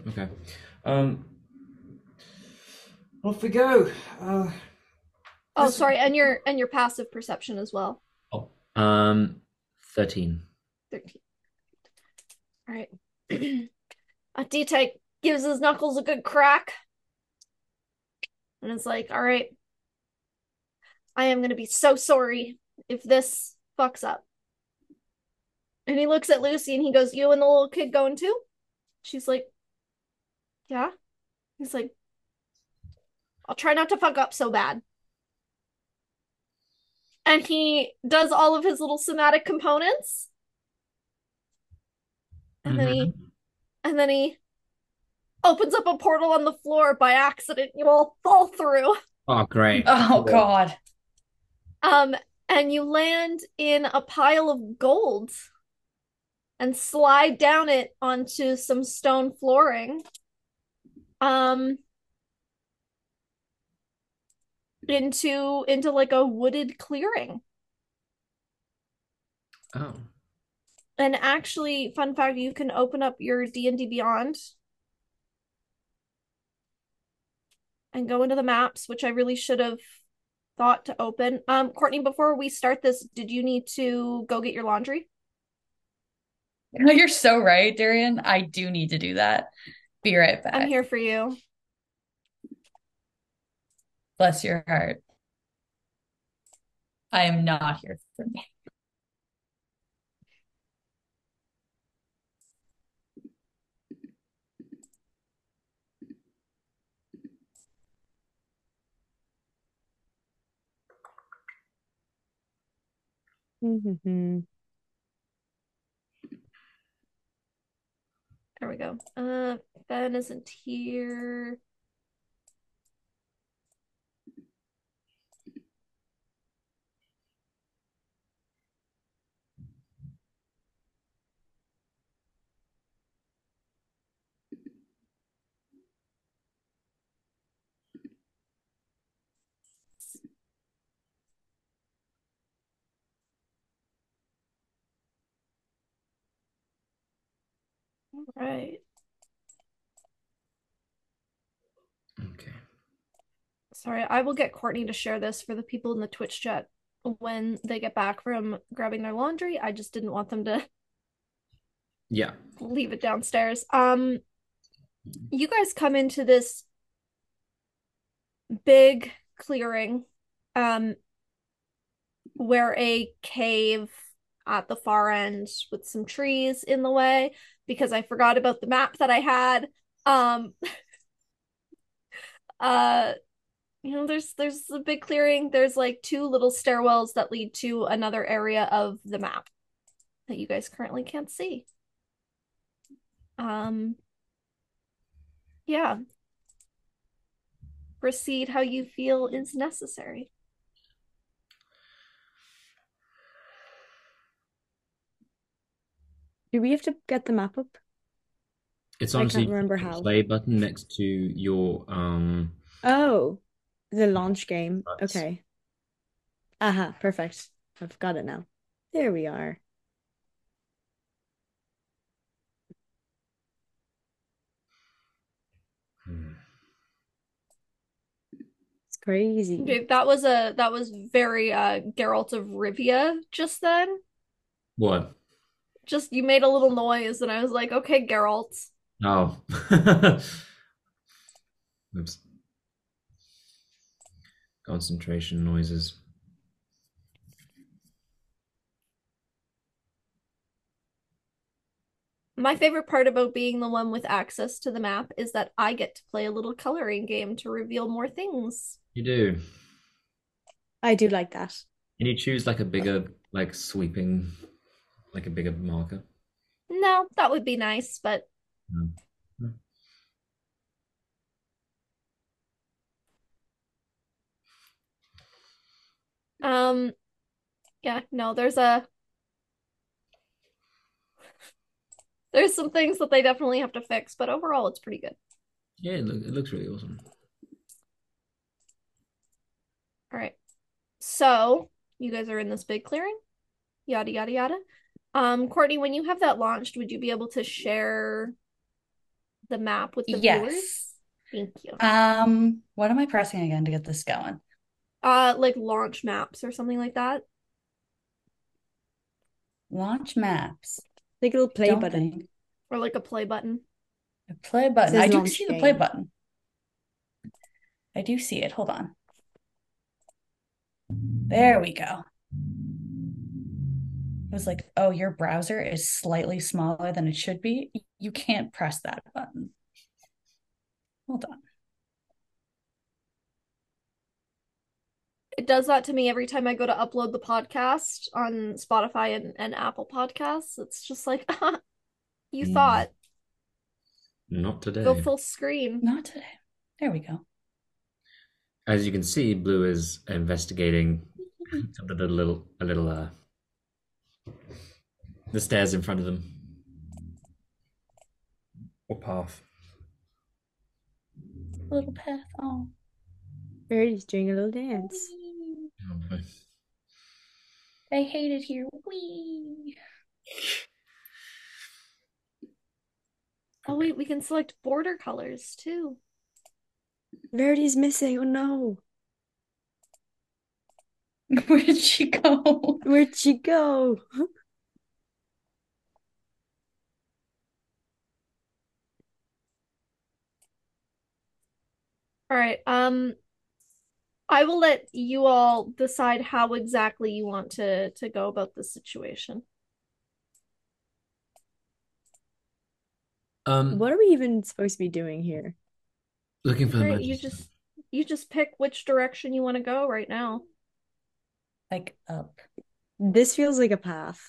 Okay. Um, off we go. Uh, Oh, This- sorry, and your and your passive perception as well. oh, um, thirteen. 13. All right. Adite gives his knuckles a good crack. And it's like, all right, I am going to be so sorry if this fucks up. And he looks at Lucy and he goes, You and the little kid going too? She's like, Yeah. He's like, I'll try not to fuck up so bad. And he does all of his little somatic components. And then he and then he opens up a portal on the floor by accident. You all fall through. Oh, great. Oh God. Um, and you land in a pile of gold and slide down it onto some stone flooring. Um, into into like a wooded clearing. Oh, And actually, fun fact, you can open up your D&D Beyond and go into the maps, which I really should have thought to open. Um, Courtney, before we start this, did you need to go get your laundry? No, you're so right, Darian. I do need to do that. Be right back. I'm here for you. Bless your heart. I am not here for me. Mm-hmm. There we go. Uh, Ben isn't here. All right. okay. Sorry, I will get Courtney to share this for the people in the Twitch chat when they get back from grabbing their laundry. I just didn't want them to Yeah. leave it downstairs. Um, you guys come into this big clearing, um, where a cave at the far end with some trees in the way because I forgot about the map that I had. Um, uh, you know, there's there's a big clearing. There's like two little stairwells that lead to another area of the map that you guys currently can't see. Um, yeah. Proceed how you feel is necessary. Do we have to get the map up? It's I can't remember the how. play button next to your um. Oh, the launch game. Nice. Okay. Aha, perfect. I've got it now. There we are. hmm. It's crazy. Okay, that was a that was very uh Geralt of Rivia just then. What? Just you made a little noise and I was like, okay, Geralt. Oh. Oops. Concentration noises. My favorite part about being the one with access to the map is that I get to play a little coloring game to reveal more things. You do. I do like that. And you choose like a bigger, like sweeping, like a bigger marker? No, that would be nice, but No. No. um yeah, no, there's a there's some things that they definitely have to fix, but overall it's pretty good. Yeah, it, look, it looks really awesome. All right. So, you guys are in this big clearing. Yada yada yada. Um, Courtney, when you have that launched, would you be able to share the map with the viewers? Yes. Thank you. Um, what am I pressing again to get this going? Uh, like launch maps or something like that. Launch maps. Like a little play Don't button. think. Or like a play button. A play button. I do launch see the play button. I do see it. Hold on. There we go. It was like, oh, your browser is slightly smaller than it should be. You can't press that button. Hold on. It does that to me every time I go to upload the podcast on Spotify and, and Apple Podcasts. It's just like, you Mm. thought, Not today. go full screen. Not today. There we go. As you can see, Blue is investigating a little, little, a little, uh, the stairs in front of them. Or path. A little path. Oh. Birdie's doing a little dance. Oh boy. I hate it here. Wee. Oh wait, we can select border colors too. Verdi's missing. Oh no. Where did she go? Where'd she go? All right. Um, I will let you all decide how exactly you want to to go about this situation. Um, What are we even supposed to be doing here? looking for the Right, magic you just you just pick which direction you want to go right now. Like up. This feels like a path.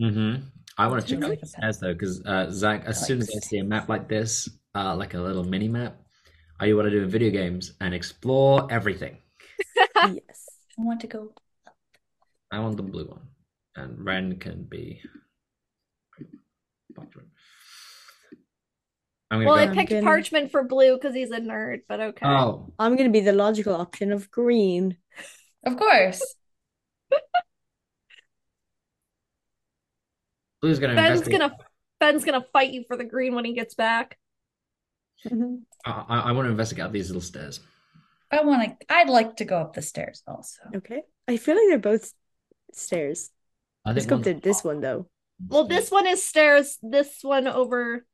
Mm-hmm. I want to check out like the a stairs though, because uh, Zach, as I soon as I see a map like this, uh, like a little mini map, I want to do in video games and explore everything. Yes. I want to go. Up. I want the blue one, and Ren can be. I'm gonna Well, I go. I'm picked gonna- Parchment for blue because he's a nerd, but okay. Oh, I'm gonna be the logical option of green. Of course. Blue's gonna Ben's investigate. gonna Ben's gonna fight you for the green when he gets back. okay. I, I, I want to investigate out these little stairs. I want to. I'd like to go up the stairs also. Okay. I feel like they're both stairs. I Let's go one's to this one though. Well, this one is stairs. This one over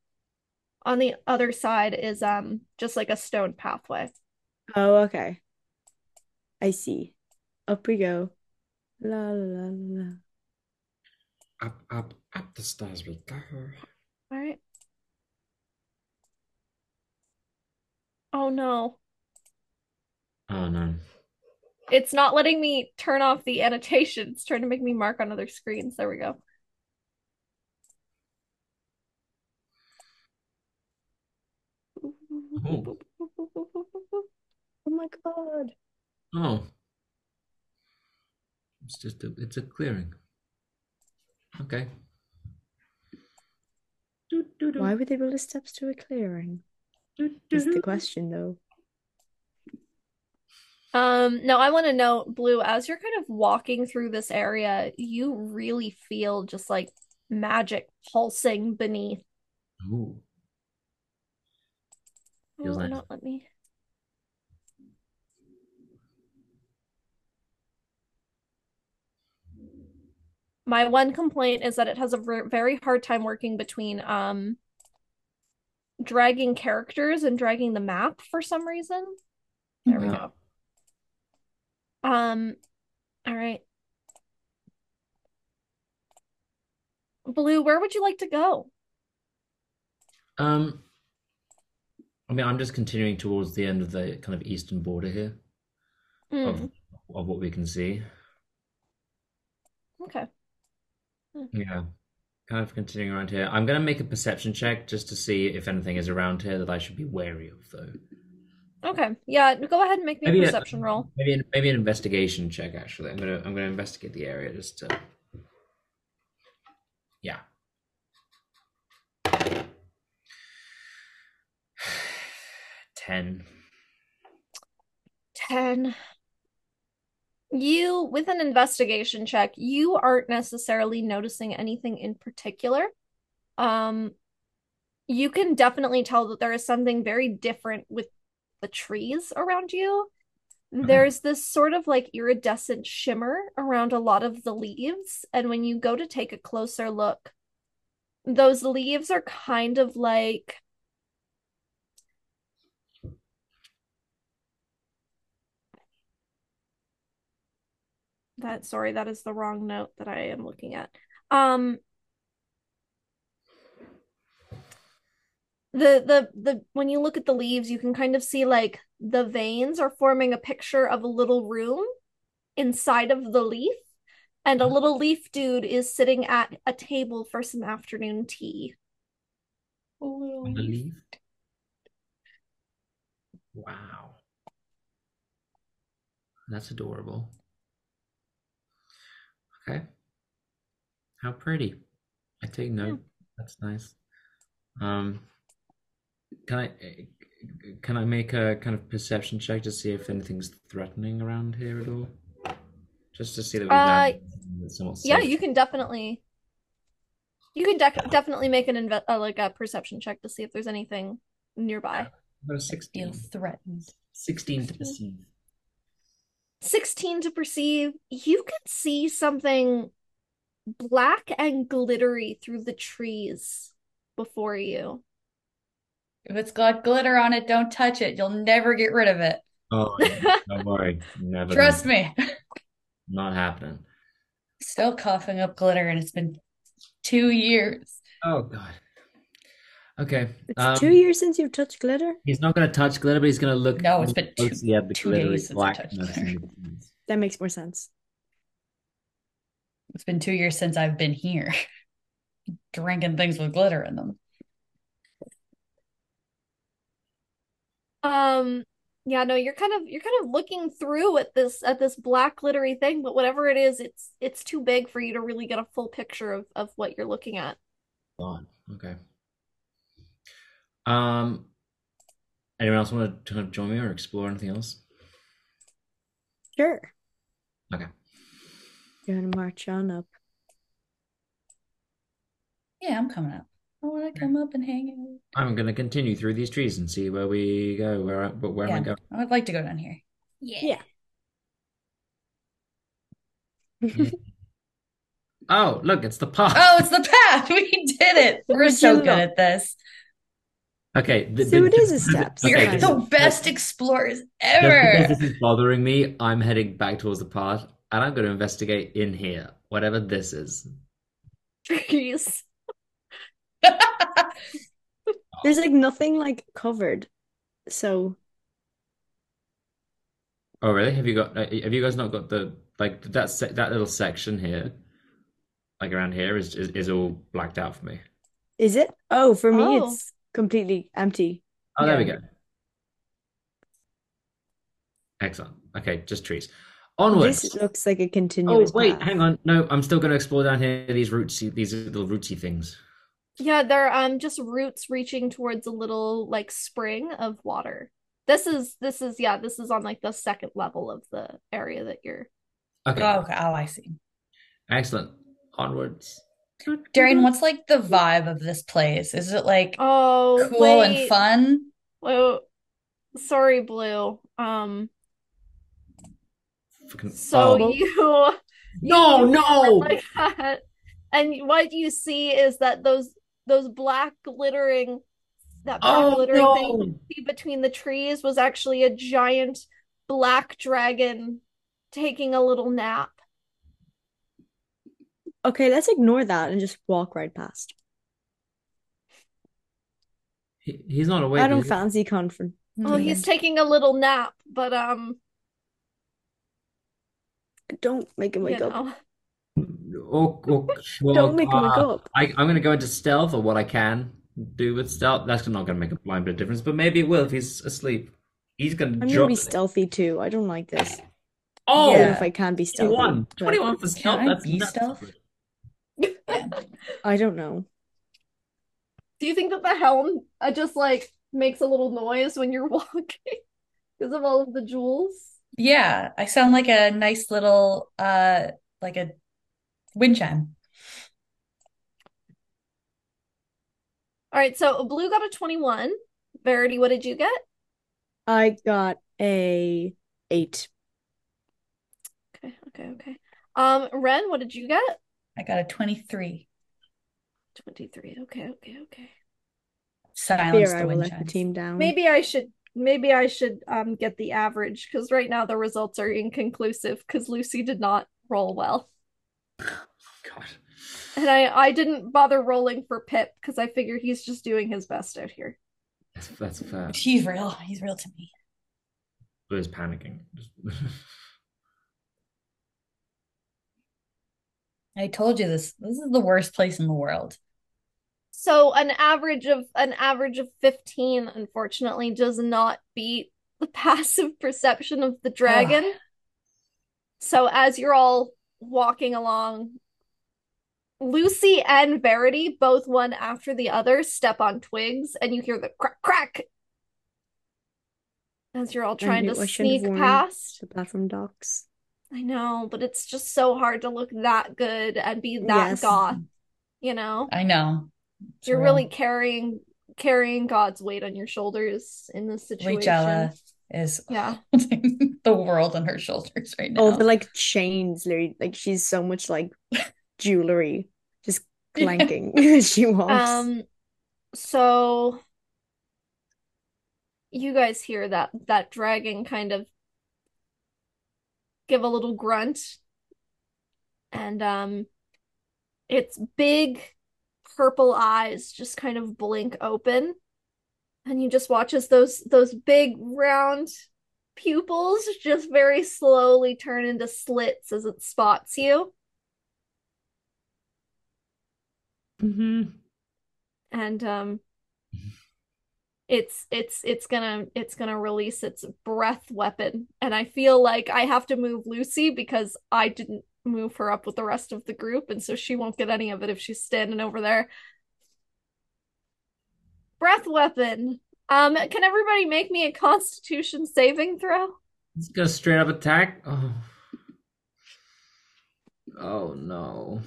on the other side is um just like a stone pathway. Oh, okay. I see. Up we go. La la la la. Up, up, up the stairs we go. All right. Oh no. Oh no. It's not letting me turn off the annotation. It's trying to make me mark on other screens. There we go. Oh. Oh my god. Oh. It's just a, it's a clearing. Okay. Why would they build the steps to a clearing? Is the question though. Um, no, I want to know, Blue, as you're kind of walking through this area, you really feel just like magic pulsing beneath. Ooh. Oh, Feels nice. not let me. My one complaint is that it has a very hard time working between um dragging characters and dragging the map for some reason. There we go. Um, all right. Blue, where would you like to go? Um, I mean, I'm just continuing towards the end of the kind of eastern border here Hmm, of of what we can see. okay. Yeah, kind of continuing around here. I'm gonna make a perception check just to see if anything is around here that I should be wary of, though. Okay. Yeah, go ahead and make me a Maybe a- perception roll. Maybe an, maybe an investigation check. Actually, I'm gonna I'm gonna investigate the area just to. Yeah. Ten. 10. You, with an investigation check, you aren't necessarily noticing anything in particular. Um, you can definitely tell that there is something very different with the trees around you. There's this sort of like iridescent shimmer around a lot of the leaves, and when you go to take a closer look, those leaves are kind of like that sorry that is the wrong note that i am looking at um the the the when you look at the leaves you can kind of see like the veins are forming a picture of a little room inside of the leaf and a little leaf dude is sitting at a table for some afternoon tea On the leaf. Wow. That's adorable. Okay. How pretty. I take note. That's nice. Um, can I can I make a kind of perception check to see if anything's threatening around here at all? Just to see that we've Uh, landed somewhat yeah safe. you can definitely you can dec definitely make an inve uh, like a perception check to see if there's anything nearby About a 16. Feel threatened. 16 to perceive. 16 to perceive, you can see something black and glittery through the trees before you. If it's got glitter on it, don't touch it. You'll never get rid of it. Oh, don't worry. Never Trust me. Not happening. Still coughing up glitter, and it's been two years. Oh god. Okay. It's Um, two years since you've touched glitter. He's not going to touch glitter, but he's going to look No, it's been two- closely two days since I touched glitter. in the trees. That makes more sense. It's been two years since I've been here, drinking things with glitter in them. Um, yeah, no, you're kind of you're kind of looking through at this at this black glittery thing, but whatever it is, it's it's too big for you to really get a full picture of of what you're looking at. God. Okay. Um. Anyone else want to kind of join me or explore anything else? Sure. Okay. You're gonna march on up. Yeah, I'm coming up. I want to come up and hang out. I'm going to continue through these trees and see where we go. Where I, but where am I going? I would like to go down here. Yeah. yeah. Oh, look, it's the path. Oh, it's the path. We did it. We're so good at this. Okay. th- So but it is a step. We're Okay, Okay. the best explorers ever. this is bothering me, I'm heading back towards the path, and I'm going to investigate in here, whatever this is. Trees. There's like nothing like covered. So Oh, really? Have you got? uh, Have you guys not got the like that se that little section here, like around here, is, is is all blacked out for me. is it? Oh, for me Oh. it's completely empty. Oh, there we go. Excellent. Okay, just trees. Onwards. This looks like a Oh, continuous wait, path. hang on. No, I'm still going to explore down here these rootsy, these little rootsy things. Yeah, they're um just roots reaching towards a little like spring of water. This is this is yeah, this is on like the second level of the area that you're Okay, Oh, okay. Oh, I see. excellent. Onwards. Darian, what's like the vibe of this place? Is it like Oh, cool and fun? Well, sorry, Blue. Um, Fucking- so oh. you No, you no! like that. And what you see is that those those black glittering that black Oh, glittering thing you see between the trees was actually a giant black dragon taking a little nap. Okay, let's ignore that and just walk right past. He, he's not awake. I don't is he? fancy confront. Oh, he's taking a little nap, but um, Don't make him you wake up. know. Oh, oh, well, Don't make him wake uh, up. I, I'm going to go into stealth or what I can do with stealth. That's not going to make a blind bit of difference, but maybe it will if he's asleep. He's going to I'm gonna drop. be stealthy too. I don't like this. Oh, Even Yeah. if I can be stealthy. 21. but 21 for stealth. I That's be nuts. stealth? I don't know. Do you think that the helm uh, just like makes a little noise when you're walking because of all of the jewels? Yeah, I sound like a nice little uh like a wind chime. All right, so Blue got a 21. Verity, what did you get? I got a eight. Okay, okay, okay. Um, Ren, what did you get? I got a 23. 23. Okay, okay, okay. Silence Fear the I will let the team down. Maybe I should maybe I should um get the average because right now the results are inconclusive because Lucy did not roll well. God. And I I didn't bother rolling for Pip because I figure he's just doing his best out here. That's, that's fair. He's real. He's real to me. Blue's panicking. I told you this. This is the worst place in the world. So an average of an average of 15 unfortunately does not beat the passive perception of the dragon. So as you're all walking along, Lucy and Verity, both one after the other, step on twigs and you hear the crack crack as you're all trying to I shouldn't have sneak past. the platform docks. I know, but it's just so hard to look that good and be that Yes. goth, you know? I know. It's You're real. really carrying carrying God's weight on your shoulders in this situation. Rachella is Yeah. holding the world on her shoulders right now. Oh, the like chains, literally, like she's so much like jewelry, just clanking as she walks. Um, so you guys hear that that dragon kind of give a little grunt, and um, its big purple eyes just kind of blink open, and you just watch as those those big round pupils just very slowly turn into slits as it spots you. hmm and um it's it's it's gonna it's gonna release its breath weapon and i feel like i have to move lucy because i didn't move her up with the rest of the group and so she won't get any of it if she's standing over there breath weapon um can everybody make me a constitution saving throw Let's go straight up attack. Oh. Oh no.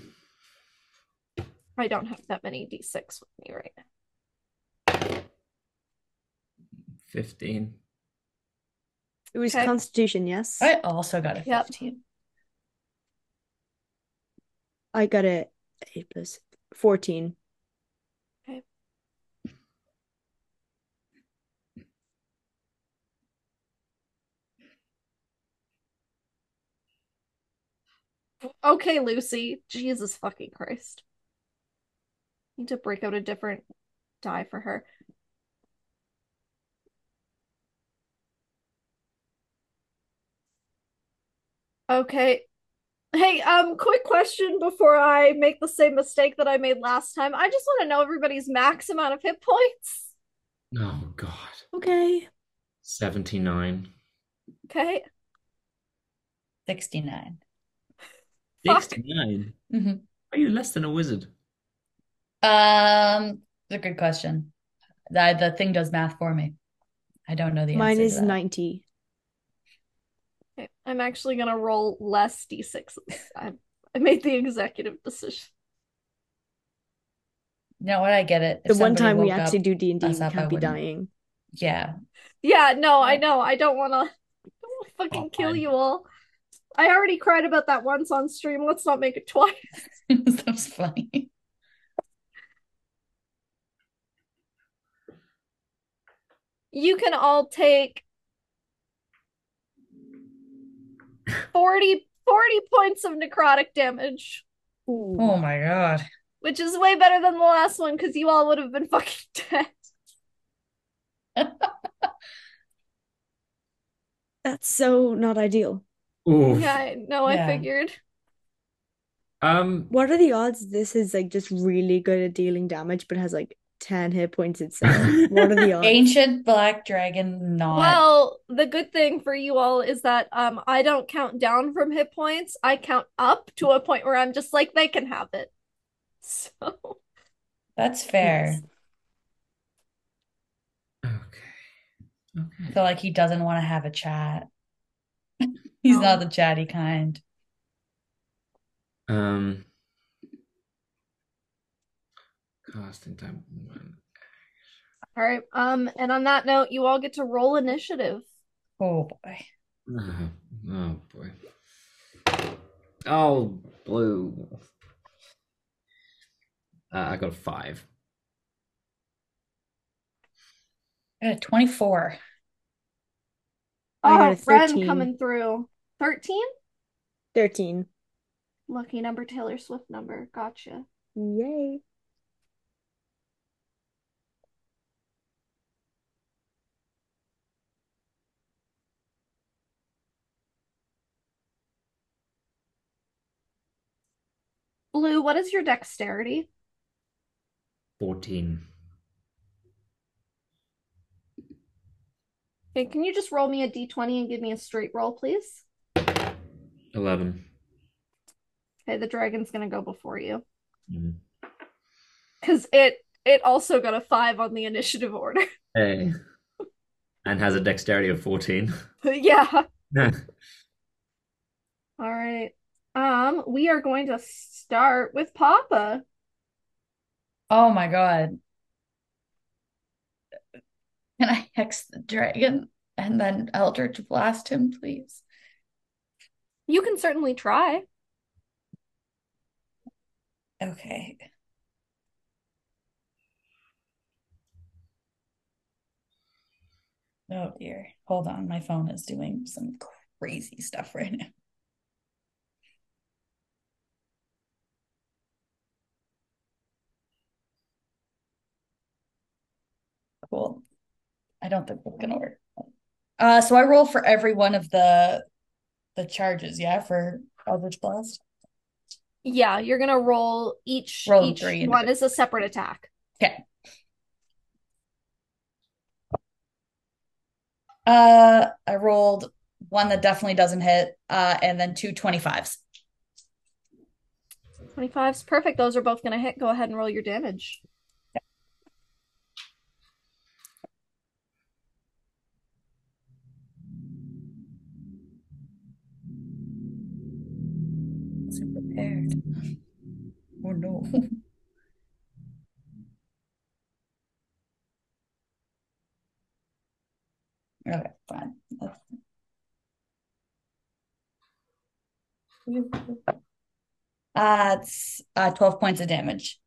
i don't have that many d6 with me right now 15. it was okay. Constitution, yes. I also got a Yep. 15. I got a eight plus fourteen. okay lucy jesus fucking christ need to break out a different die for her Okay. Hey, um, quick question before I make the same mistake that I made last time. I just want to know everybody's max amount of hit points. Oh god. Okay. 79. Okay. 69. Fuck. 69. Mhm. Are you less than a wizard? Um, it's a good question. The the thing does math for me. I don't know the Mine answer Mine is that. 90. Okay, I'm actually gonna roll less d6s. I, I made the executive decision. You know what? I get it. If The one time we woke actually up do D&D, we can't be dying. Yeah. Yeah, no, I know. I don't wanna, I don't wanna fucking kill fine. you all. I already cried about that once on stream. Let's not make it twice. That's funny. You can all take 40, 40 points of necrotic damage, Ooh. Oh my god. which is way better than the last one because you all would have been fucking dead. That's so not ideal. Oof. Yeah, I know, I figured. Um, What are the odds this is like just really good at dealing damage but has like 10 hit points itself? What are the odds? Ancient black dragon not Well, the good thing for you all is that um I don't count down from hit points. I count up to a point where I'm just like they can have it. So that's fair. Nice. okay. I feel like he doesn't want to have a chat. He's No. not the chatty kind. Um, casting time one. all right. Um, and on that note, you all get to roll initiative. Oh boy. Oh, oh boy. Oh, blue. Uh, I got a five. I got a 24. Oh, a Ren 13. coming through. 13? 13. Lucky number, Taylor Swift number. Gotcha. Yay. Blue, what is your dexterity? 14. Okay, can you just roll me a d20 and give me a straight roll, please? 11. Okay, the dragon's gonna go before you. Mm-hmm. Because it it also got a five on the initiative order. Hey. And has a dexterity of 14. yeah. All right. Um, we are going to start with Papa. Oh my god. Can I hex the dragon and then Eldritch blast him, please? You can certainly try. Okay. Oh dear. Hold on. My phone is doing some crazy stuff right now. Cool. I don't think it's gonna work. Uh, so I roll for every one of the the charges, yeah, for Eldritch Blast. Yeah, you're gonna roll each Roll each three one is a separate attack. Okay. Uh, I rolled one that definitely doesn't hit, uh, and then two 25s. 25's perfect. Those are both gonna hit. Go ahead and roll your damage. Oh no. Okay, fine. That's- Uh, it's uh 12 points of damage.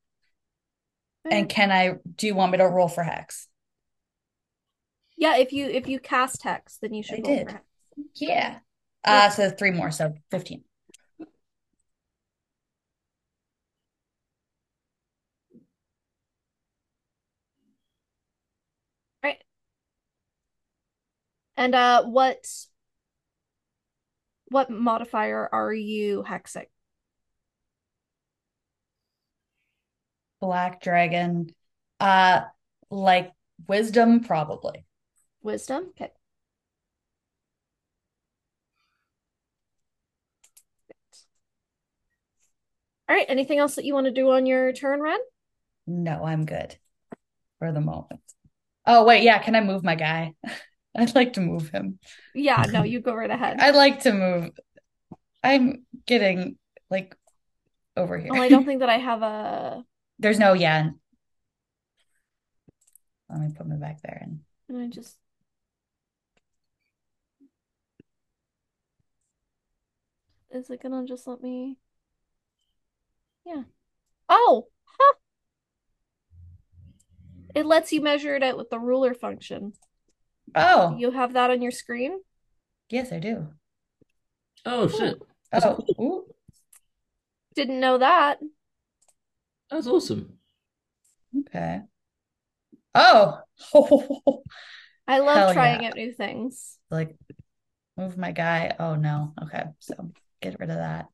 And can I, do you want me to roll for hex? Yeah, if you if you cast hex, then you should I roll did. hex. Yeah. Uh, so three more, so 15. And uh what what modifier are you hexing? Black dragon. Uh, like wisdom, probably. Wisdom? Okay. All right, anything else that you want to do on your turn, Ren? No, I'm good for the moment. Oh, wait, yeah, can I move my guy? I'd like to move him. Yeah, no, you go right ahead. I'd like to move. I'm getting like over here. Well, I don't think that I have a. There's no yeah. Let me put me back there and And I just. Is it gonna just let me? Yeah. Oh, huh. It lets you measure it out with the ruler function. Oh You have that on your screen? yes, I do. Oh shit, Oh, ooh. Didn't know that. that's awesome. okay. Oh, I love Hell trying yeah. out new things. like move my guy. Oh no. Okay, so get rid of that.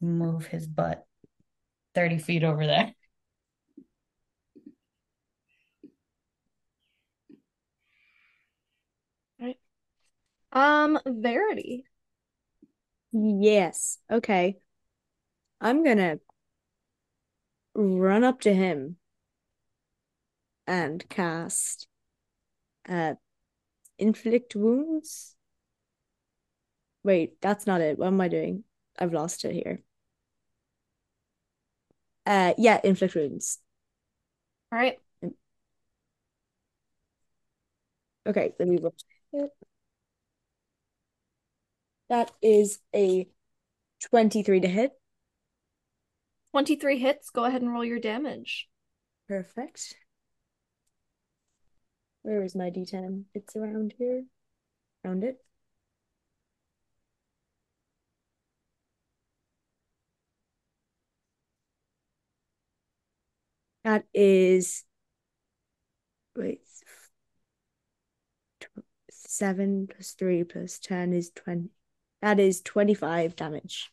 Move his butt 30 feet over there. Um, Verity. Yes. Okay. I'm gonna run up to him and cast uh inflict wounds. Wait, that's not it. What am I doing? I've lost it here. Uh yeah, inflict wounds. All right. Okay, let me roll it. That is a 23 to hit. 23 hits. Go ahead and roll your damage. Perfect. Where is my D10? It's around here. Around it. That is wait. Seven plus three plus ten is twenty. That is twenty-five damage.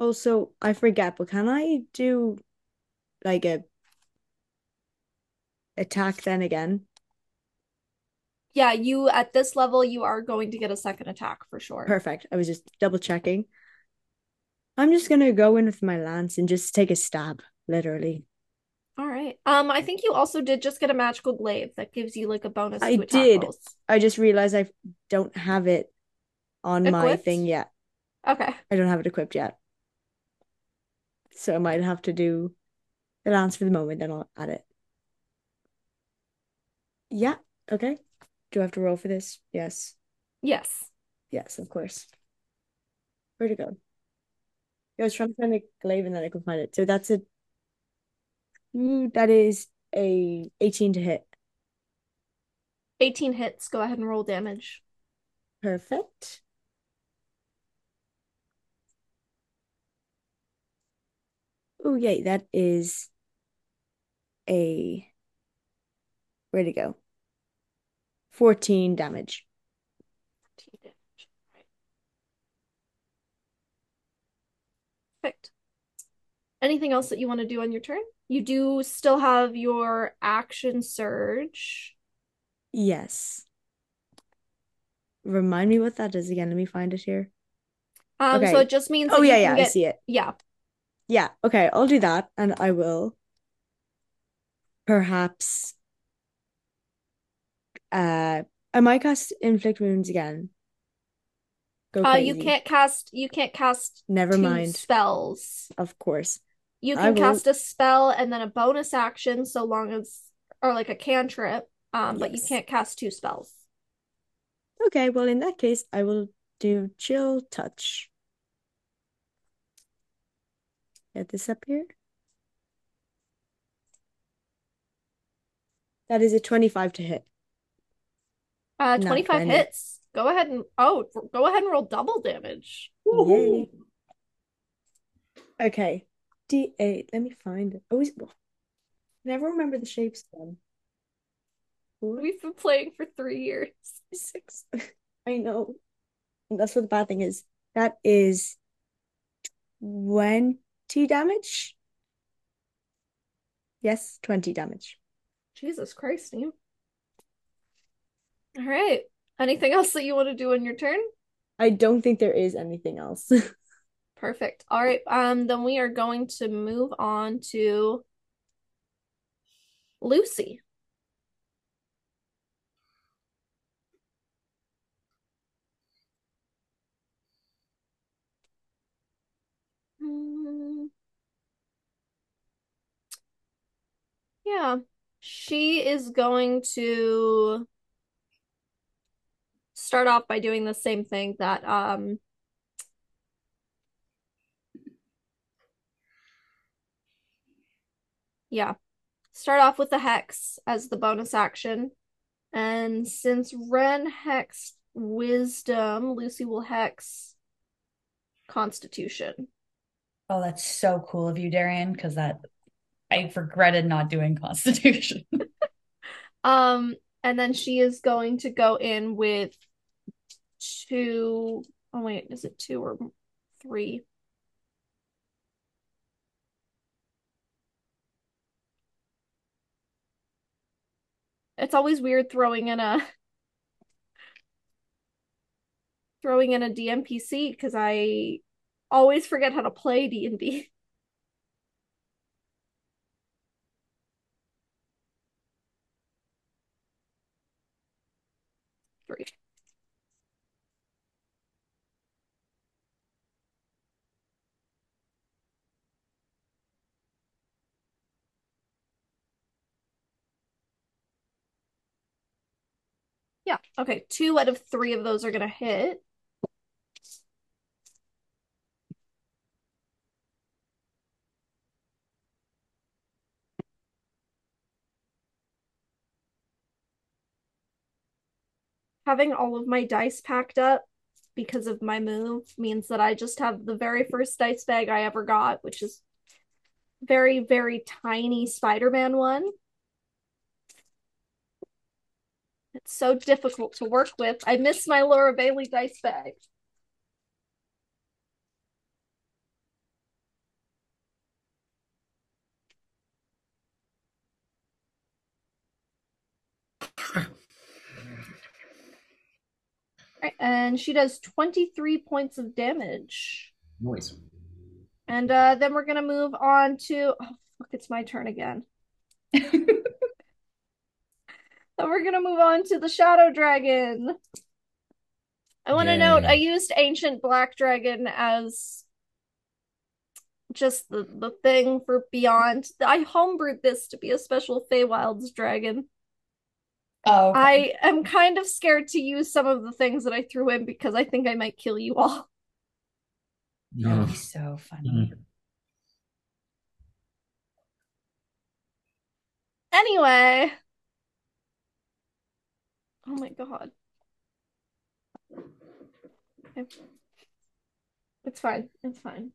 Also, I forget, but can I do like a attack then again? Yeah, you at this level, you are going to get a second attack for sure. Perfect. I was just double checking. I'm just gonna go in with my lance and just take a stab, literally. All right. Um, I think you also did just get a magical glaive that gives you like a bonus I did. rolls. I just realized I don't have it on my thing yet. Okay. I don't have it equipped yet. So I might have to do the lance for the moment, then I'll add it. Yeah, okay. Do I have to roll for this? Yes. Yes. Yes, of course. Where'd it go? I was trying to find the glaive and then I couldn't find it. So that's a ooh, that is a 18 to hit. 18 hits. Go ahead and roll damage. Perfect. Oh, yay, that is a where'd it go? 14 damage. 14 damage. Right. Perfect. Anything else that you want to do on your turn? You do still have your action surge. Yes. Remind me what that is again. Let me find it here. Um, so it just means Oh yeah, yeah, I see it. yeah. Yeah, okay, I'll do that and I will perhaps uh I might cast inflict wounds again. Go Uh, you can't cast you can't cast Never mind. spells. Of course. You can cast a spell and then a bonus action so long as or like a cantrip. Um, but you can't cast two spells. Okay, well in that case I will do chill touch. Get this up here. That is a 25 to hit. Uh, 25 hits. Go ahead and oh, go ahead and roll double damage. Okay. D8. Let me find it. Oh, is I never remember the shapes then. We've been playing for three years. six. I know. And that's what the bad thing is. That is 20 damage. Yes, 20 damage. Jesus Christ, Neil. All right. Anything else that you want to do on your turn? I don't think there is anything else. Perfect. All right. Um, then we are going to move on to Lucy. Hmm. Yeah, she is going to start off by doing the same thing that um yeah. Start off with the hex as the bonus action. And since Ren hexed wisdom, Lucy will hex constitution. Oh, that's so cool of you, Darian, because that I regretted not doing Constitution. um, and then she is going to go in with two. Oh wait, is it two or three? It's always weird throwing in a throwing in a DMPC because I always forget how to play D&D. Three. Yeah, okay. Two out of three of those are gonna hit. Having all of my dice packed up because of my move means that I just have the very first dice bag I ever got, which is very, very tiny Spider-Man one. It's so difficult to work with. I miss my Laura Bailey dice bag. Right, and she does 23 points of damage. Noise. And uh, then we're gonna move on to oh fuck, it's my turn again. then we're gonna move on to the Shadow Dragon. I want to Yay. note I used Ancient Black Dragon as just the, the thing for Beyond. I homebrewed this to be a special Feywilds dragon. Oh, okay. I am kind of scared to use some of the things that I threw in because I think I might kill you all. That'd be so funny. Mm-hmm. Anyway. Oh my god. Okay. It's fine. It's fine.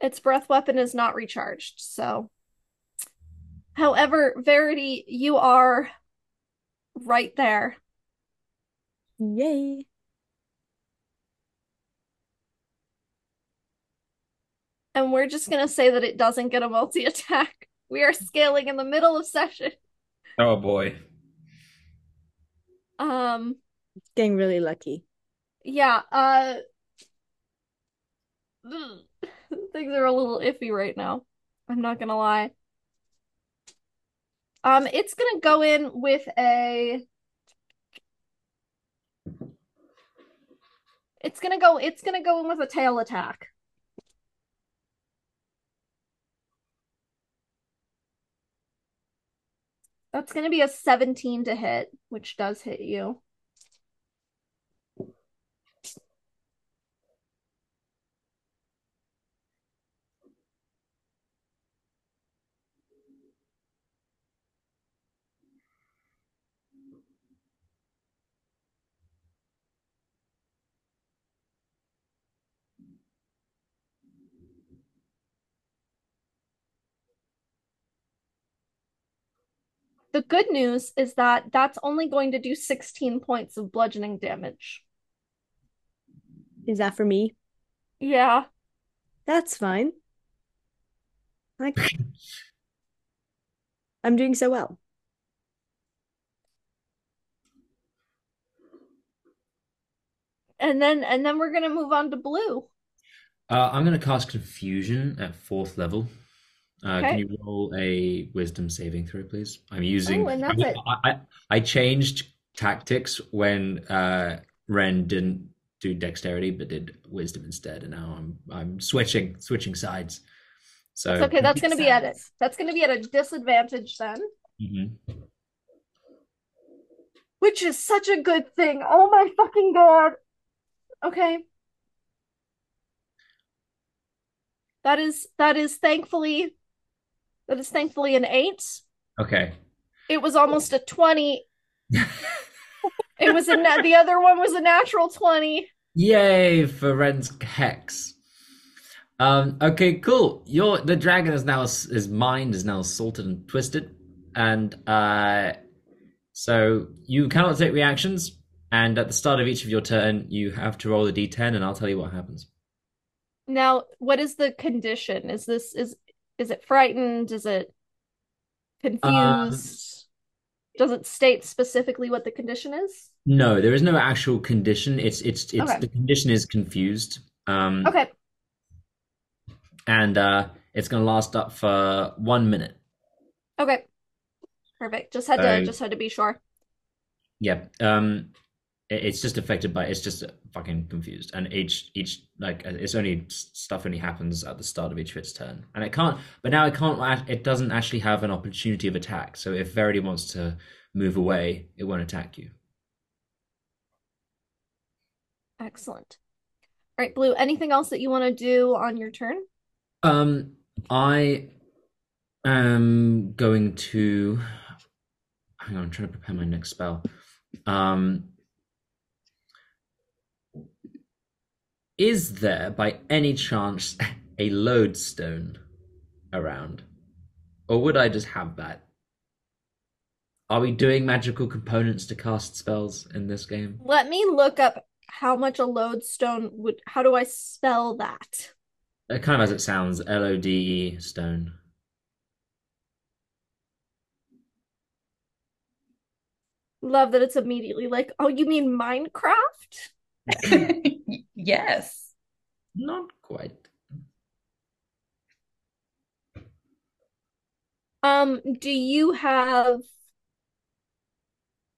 Its breath weapon is not recharged, so. However, Verity, you are right there. Yay. And we're just gonna say that it doesn't get a multi attack. We are scaling in the middle of session. Oh boy. Um, Getting really lucky. yeah, uh things are a little iffy right now. I'm not gonna lie. Um, it's gonna go in with a It's gonna go it's gonna go in with a tail attack. That's gonna be a 17 to hit, which does hit you. The good news is that that's only going to do 16 points of bludgeoning damage. Is that for me? Yeah. That's fine. I'm doing so well. And then and then we're gonna move on to blue. Uh, I'm gonna cast confusion at fourth level. Uh, Okay. Can you roll a Wisdom saving throw, please? I'm using. Oh, and that's I, it. I, I, changed tactics when uh, Ren didn't do Dexterity but did Wisdom instead, and now I'm I'm switching switching sides. So It's okay. That's gonna be at it. That's gonna be at a disadvantage then, Mhm. which is such a good thing. Oh my fucking god. Okay. That is that is thankfully that is thankfully an eight. Okay. It was almost a twenty. It was a na- the other one was a natural twenty. Yay for Ren's hex. Um, okay, cool. Your the dragon is now his mind is now salted and twisted, and uh, so you cannot take reactions. And at the start of each of your turn, you have to roll a d10, and I'll tell you what happens. Now, what is the condition? Is this is is it frightened? Is it confused? Does it state specifically what the condition is? No, there is no actual condition. It's it's it's Okay. the condition is confused. Um, Okay. and uh, it's going to last up for one minute. Okay. Perfect. Just had to just had to be sure. Yeah. Um, it's just affected by it's just fucking confused, and each each like it's only stuff only happens at the start of each of its turn, and it can't. But now it can't. It doesn't actually have an opportunity of attack. So if Verity wants to move away, it won't attack you. Excellent. All right, Blue, anything else that you want to do on your turn? Um, I am going to. Hang on, I'm trying to prepare my next spell. Um, is there, by any chance, a lodestone around, or would I just have that? Are we doing magical components to cast spells in this game? Let me look up how much a lodestone would how do I spell that? Uh, kind of as it sounds, L O D E stone. Love that it's immediately like, oh, you mean Minecraft? yes. Not quite. Um, do you have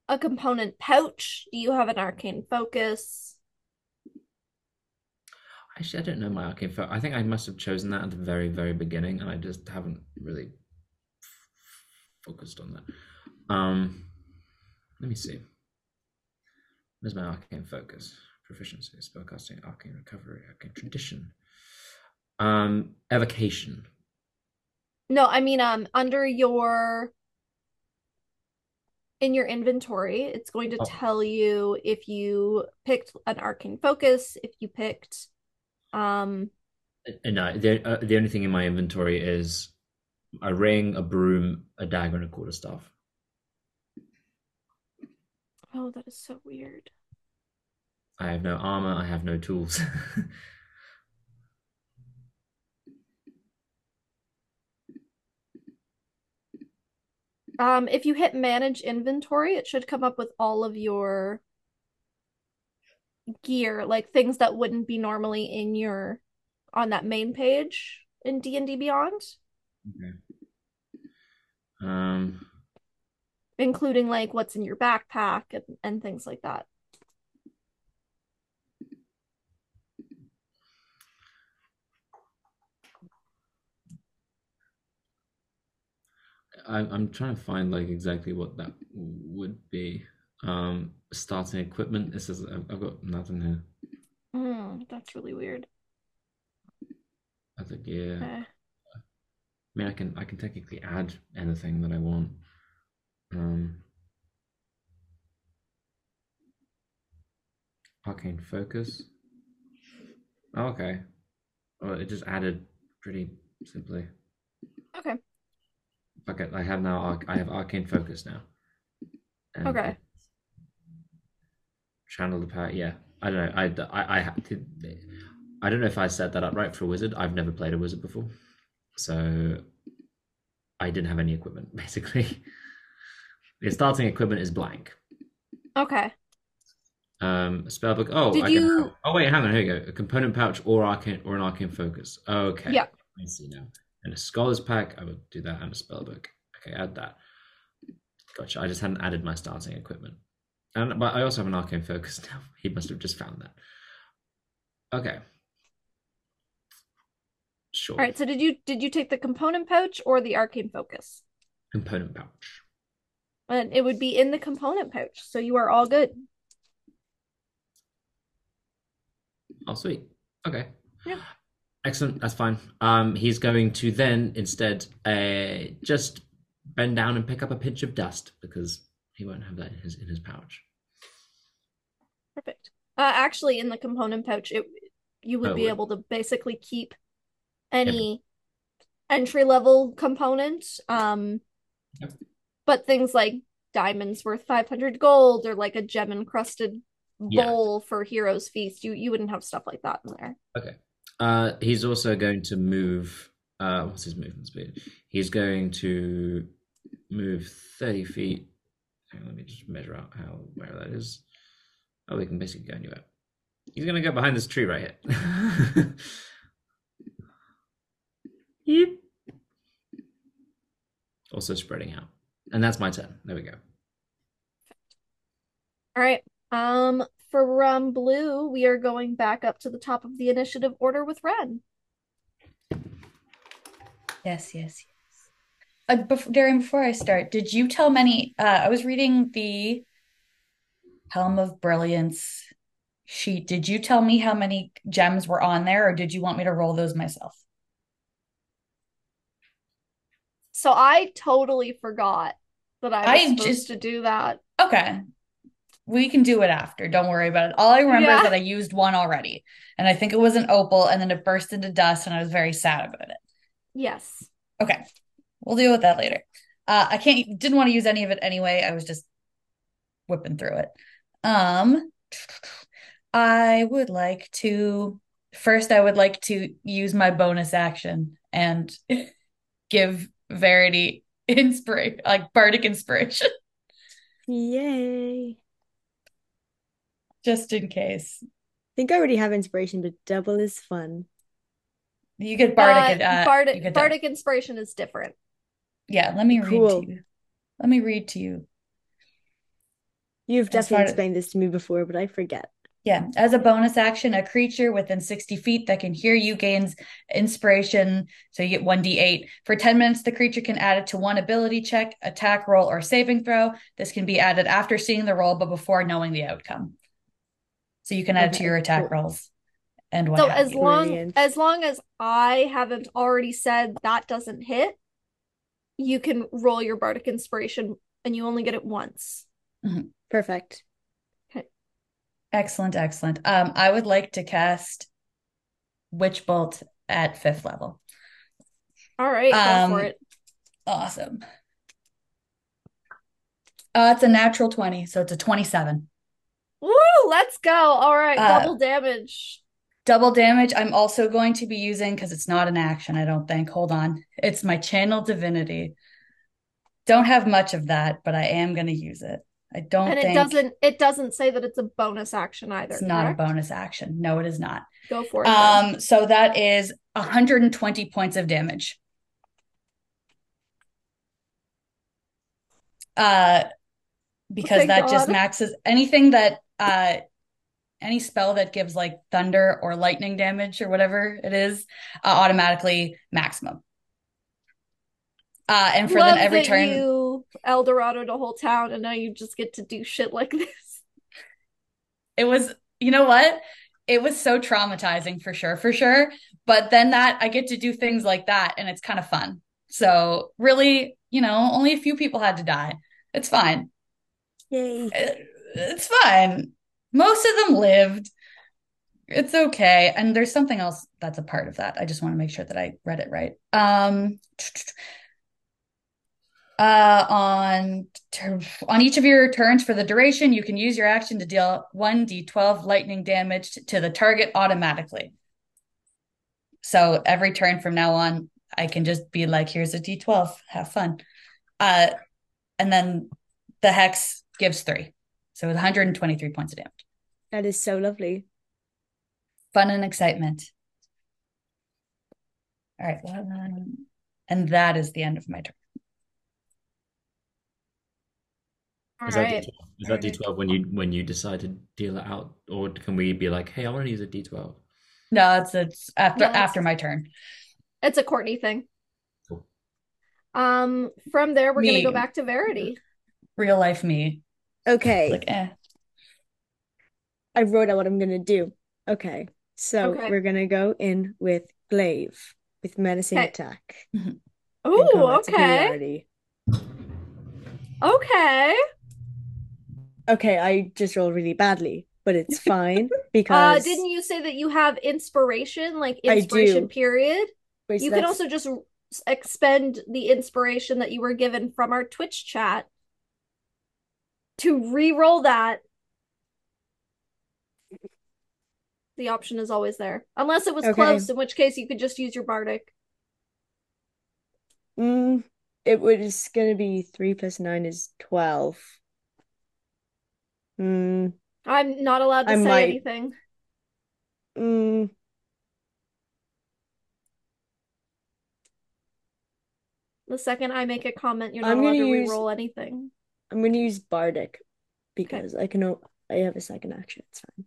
a component pouch? Do you have an arcane focus? Actually, I don't know my arcane focus. I think I must have chosen that at the very, very beginning, and I just haven't really focused on that. Um, let me see. Where's my arcane focus? Proficiency, spellcasting, arcane recovery, arcane tradition, um, evocation. No, I mean, um, under your in your inventory, it's going to Oh. tell you if you picked an arcane focus, if you picked um Uh, No, the uh, the only thing in my inventory is a ring, a broom, a dagger, and a quarterstaff. oh, that is so weird. I have no armor. I have no tools. Um, if you hit manage inventory, it should come up with all of your gear, like things that wouldn't be normally in your on that main page in D&D Beyond, Okay. Um, including like what's in your backpack and, and things like that. I, I'm trying to find like exactly what that would be. Um, starting equipment. This is I've, got nothing here. Hmm, that's really weird. Other gear. Eh. I mean, I can I can technically add anything that I want. Um, arcane focus. Oh, okay. Well, it just added pretty simply. Okay. Okay, I have now. I have arcane focus now. And Okay. Channel the power. Yeah, I don't know. I I I did. I don't know if I set that up right for a wizard. I've never played a wizard before, so I didn't have any equipment basically. The starting equipment is blank. Okay. Um, a spell book. Oh, Did I you- can have, oh wait, hang on. Here you go. A component pouch or arcane or an arcane focus. Okay. Yeah. I see now. And a scholars pack. I would do that and a spell book. Okay, add that. Gotcha. I just hadn't added my starting equipment. And but I also have an arcane focus now. He must have just found that. Okay. Sure. All right. So did you did you take the component pouch or the arcane focus? Component pouch. And it would be in the component pouch. So you are all good. Oh, sweet. Okay. Yeah. Excellent. That's fine. Um, he's going to then instead uh just bend down and pick up a pinch of dust because he won't have that in his in his pouch. Perfect. Uh, actually, in the component pouch, it you would Oh, be would- able to basically keep any entry level component. Um, Yep. but things like diamonds worth 500 gold or like a gem encrusted Yeah. bowl for Heroes Feast, you you wouldn't have stuff like that in there. Okay. Uh, he's also going to move. Uh, what's his movement speed? He's going to move thirty feet. On, let me just measure out how where that is. Oh, we can basically go anywhere. He's gonna go behind this tree right here. yep. Also spreading out, and that's my turn. There we go. All right. Um, for um blue, we are going back up to the top of the initiative order with Ren. Yes, yes, yes. Uh, bef- Darian, before I start, did you tell many? Uh, I was reading the Helm of Brilliance sheet. Did you tell me how many gems were on there, or did you want me to roll those myself? So I totally forgot that I was I supposed just- to do that. Okay. We can do it after. Don't worry about it. All I remember Yeah. is that I used one already, and I think it was an opal, and then it burst into dust, and I was very sad about it. Yes. Okay. We'll deal with that later. Uh, I can't didn't want to use any of it anyway. I was just whipping through it. Um, I would like to first I would like to use my bonus action and give Verity inspiration like bardic inspiration Yay. Just in case. I think I already have inspiration, but double is fun. You get bardic Uh, uh, you bardic get bardic inspiration is different. Yeah, let me read Cool. to you. Let me read to you. You've definitely part explained this to me before, but I forget. Yeah, as a bonus action, a creature within 60 feet that can hear you gains inspiration. So you get 1d8. For 10 minutes, the creature can add it to one ability check, attack roll, or saving throw. This can be added after seeing the roll, but before knowing the outcome. So you can add it to your attack cool. rolls and what So have as you. long Brilliant. as long as I haven't already said that doesn't hit, you can roll your bardic inspiration and you only get it once. Perfect. Okay. Excellent, excellent. Um, I would like to cast Witch Bolt at fifth level. All right, go Um, for it. Awesome. Uh, it's a natural 20, so it's a 27. Woo, let's go. All right, Uh, double damage. Double damage, I'm also going to be using because it's not an action, I don't think. Hold on. It's my channel divinity. Don't have much of that, but I am going to use it. I don't And it think doesn't it doesn't say that it's a bonus action either. it's not a bonus action. No, it is not. Go for it. then. Um, so that is 120 points of damage. Uh, because Thank that just maxes anything that uh any spell that gives like thunder or lightning damage or whatever it is, uh, automatically maximum. Uh, and for Love then every turn, you Eldorado the whole town and now you just get to do shit like this. it was, you know what? It was so traumatizing for sure, for sure. But then that I get to do things like that and it's kind of fun. So really, you know, only a few people had to die. It's fine. Yay. It- it's fine. Most of them lived. It's okay. And there's something else that's a part of that. I just want to make sure that I read it right. Um uh on tur- on each of your turns for the duration, you can use your action to deal 1d12 lightning damage to the target automatically. So every turn from now on, I can just be like, here's a d12, have fun. Uh and then the hex gives three. So it's 123 points of damage. That is so lovely. Fun and excitement. All right. Well, and that is the end of my turn. All Is that, right. D12? is that D12 when you when you decide to deal it out, or can we be like, hey, I want to use a D12? No, it's it's after No, it's- after my turn. It's a Courtney thing. Cool. Um, from there we're gonna go back to Verity. Real life me. Okay. Like, eh. I wrote out what I'm gonna do. Okay. So Okay. we're gonna go in with glaive with menacing Okay. attack. Oh, okay. Okay. Okay, I just rolled really badly, but it's fine Uh, because didn't you say that you have inspiration, like inspiration period? Wait, so You can also just expend the inspiration that you were given from our Twitch chat to re-roll that. The option is always there. Unless it was Okay. close, in which case you could just use your bardic. Mm, it was gonna be three plus nine is twelve. Mm, I'm not allowed to I say might- anything. mm, The second I make a comment, you're not I'm allowed to use- re-roll anything. I'm gonna use bardic because I can. o- I have a second action. It's fine.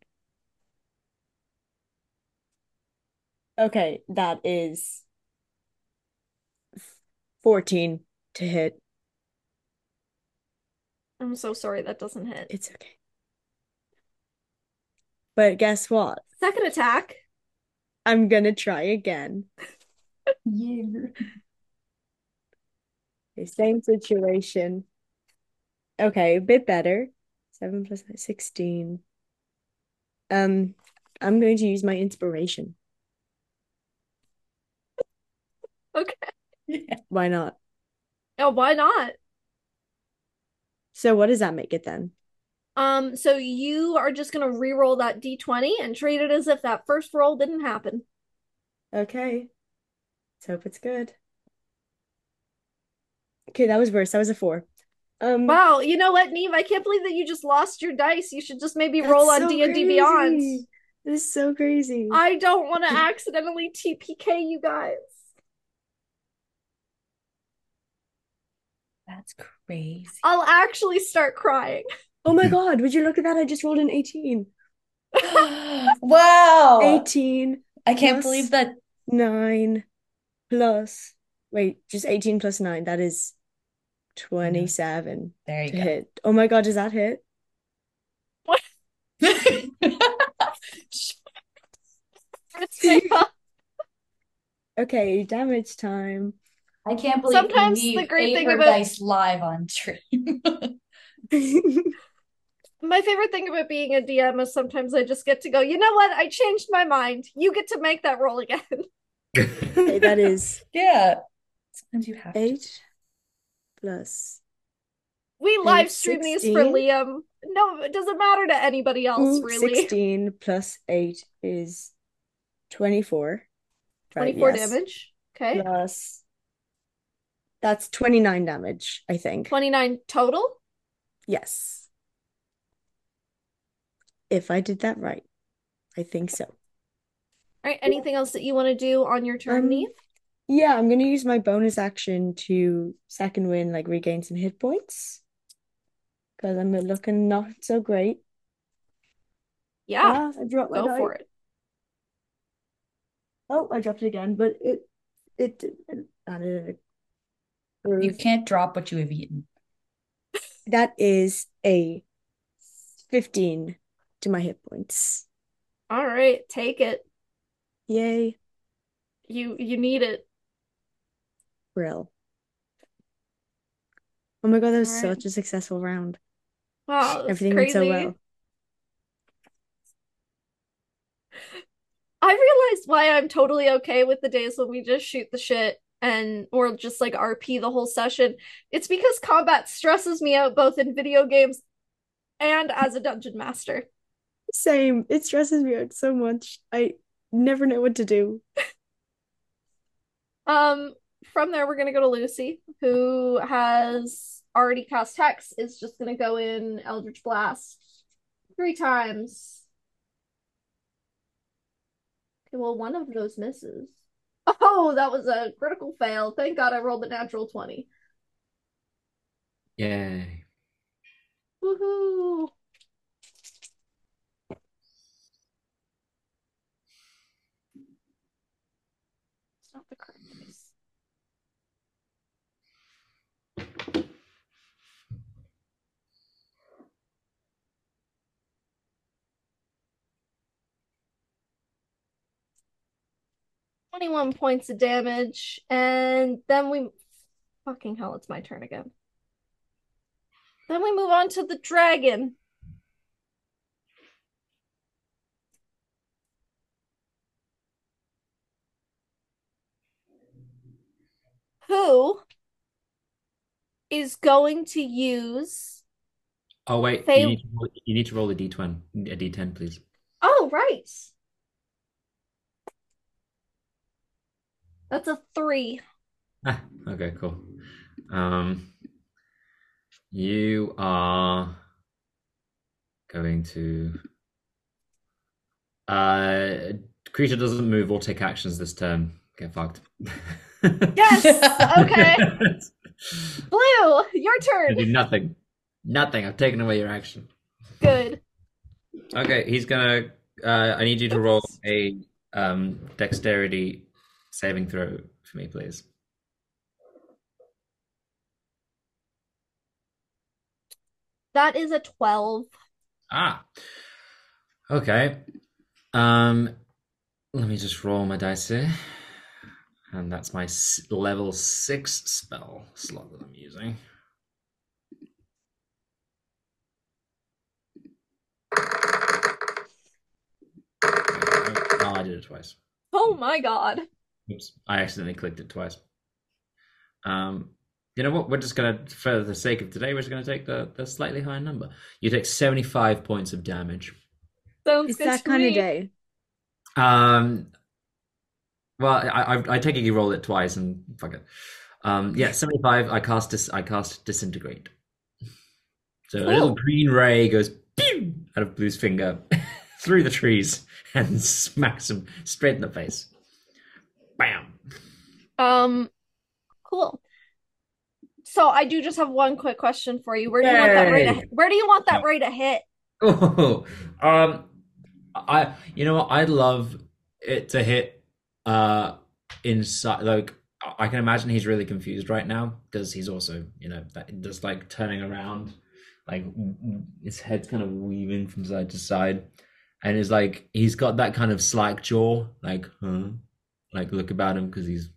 Okay, that is fourteen to hit. I'm so sorry that doesn't hit. It's okay. But guess what? Second attack. I'm gonna try again. Yeah. Okay, same situation. Okay, a bit better. Seven plus nine, 16. Um, I'm going to use my inspiration. Okay. Why not? Oh, why not? So what does that make it then? Um, so you are just gonna re-roll that d20 and treat it as if that first roll didn't happen. Okay. Let's hope it's good. Okay, that was worse. That was a four. Um, Wow, you know what, Neve? I can't believe that you just lost your dice. You should just maybe roll on so D&D Beyond. crazy. This is so crazy. I don't want to accidentally TPK you guys. That's crazy. I'll actually start crying. Oh my God, would you look at that? I just rolled an 18. wow. 18 I can't believe that. 9 plus, wait, just 18 plus 9. That is 27 There to you hit. Oh my God, does that hit? go. Okay, damage time. I can't believe Sometimes Eve the great thing her about- dice live on stream. My favorite thing about being a DM is sometimes I just get to go, you know what? I changed my mind. You get to make that roll again. Okay, that is yeah. Sometimes you have to. 8 plus. We live stream these for Liam. No, it doesn't matter to anybody else, Ooh, really. 16 plus 8 is 24. Right, 24 yes. damage. Okay. Plus, that's 29 damage, I think. 29 total. Yes. If I did that right. I think so. All right. Anything else that you want to do on your turn, Um, Neve? Yeah, I'm gonna use my bonus action to second wind, like regain some hit points. Because I'm looking not so great. Yeah, Ah, I dropped my go die. for it. Oh, I dropped it again, but it it didn't add it. You can't drop what you have eaten. That is a 15 to my hit points. All right, take it. Yay, You you need it. Brill. Oh my God, that was right. such a successful round. Wow, Everything went so well. I realized why I'm totally okay with the days when we just shoot the shit and or just like RP the whole session. It's because combat stresses me out both in video games and as a dungeon master. Same. It stresses me out so much. I never know what to do. Um, from there, we're going to go to Lucy, who has already cast Hex, is just going to go in Eldritch Blast three times. Okay, well, one of those misses. Oh, that was a critical fail. Thank God I rolled a natural 20. Yay. Woohoo. 21 points of damage, and then we fucking hell, it's my turn again. Then we move on to the dragon. Who is going to use Oh wait, you, need roll, you, need to roll, a d20, a d10, please. Oh, right. That's a three. Ah, okay, cool. Um, you are going to. Uh, creature doesn't move or take actions this turn. Get fucked. Yes! Okay. Blue, your I do turn. nothing. Nothing. I've taken away your action. Good. Okay, he's gonna. Uh, I need you to roll a um, dexterity saving throw for me, please. That is a 12. Ah. Okay. Um, let me just roll my dice here, and that's my s- level six spell slot that I'm using. Oh, I did it twice. Oh my god. Oops, I accidentally clicked it twice. Um, you know what? We're just gonna, for the sake of today, we're just gonna take the the slightly higher number. You take seventy five points of damage. Sounds It's that kind me. of day. Um, well, I I, I take it you roll it twice and fuck it. Um, yeah, seventy five. I cast dis, I cast disintegrate. So a little green ray goes pew out of Blue's finger through the trees and smacks him straight in the face. Bam. Um, cool. So I do just have one quick question for you. Where do you want that to where do you want that ray to hit? Oh, um, I you know what? I'd love it to hit uh inside. Like I can imagine he's really confused right now because he's also you know that just like turning around, like his head's kind of weaving from side to side, and it's like he's got that kind of slack jaw, like huh, like look about him because he's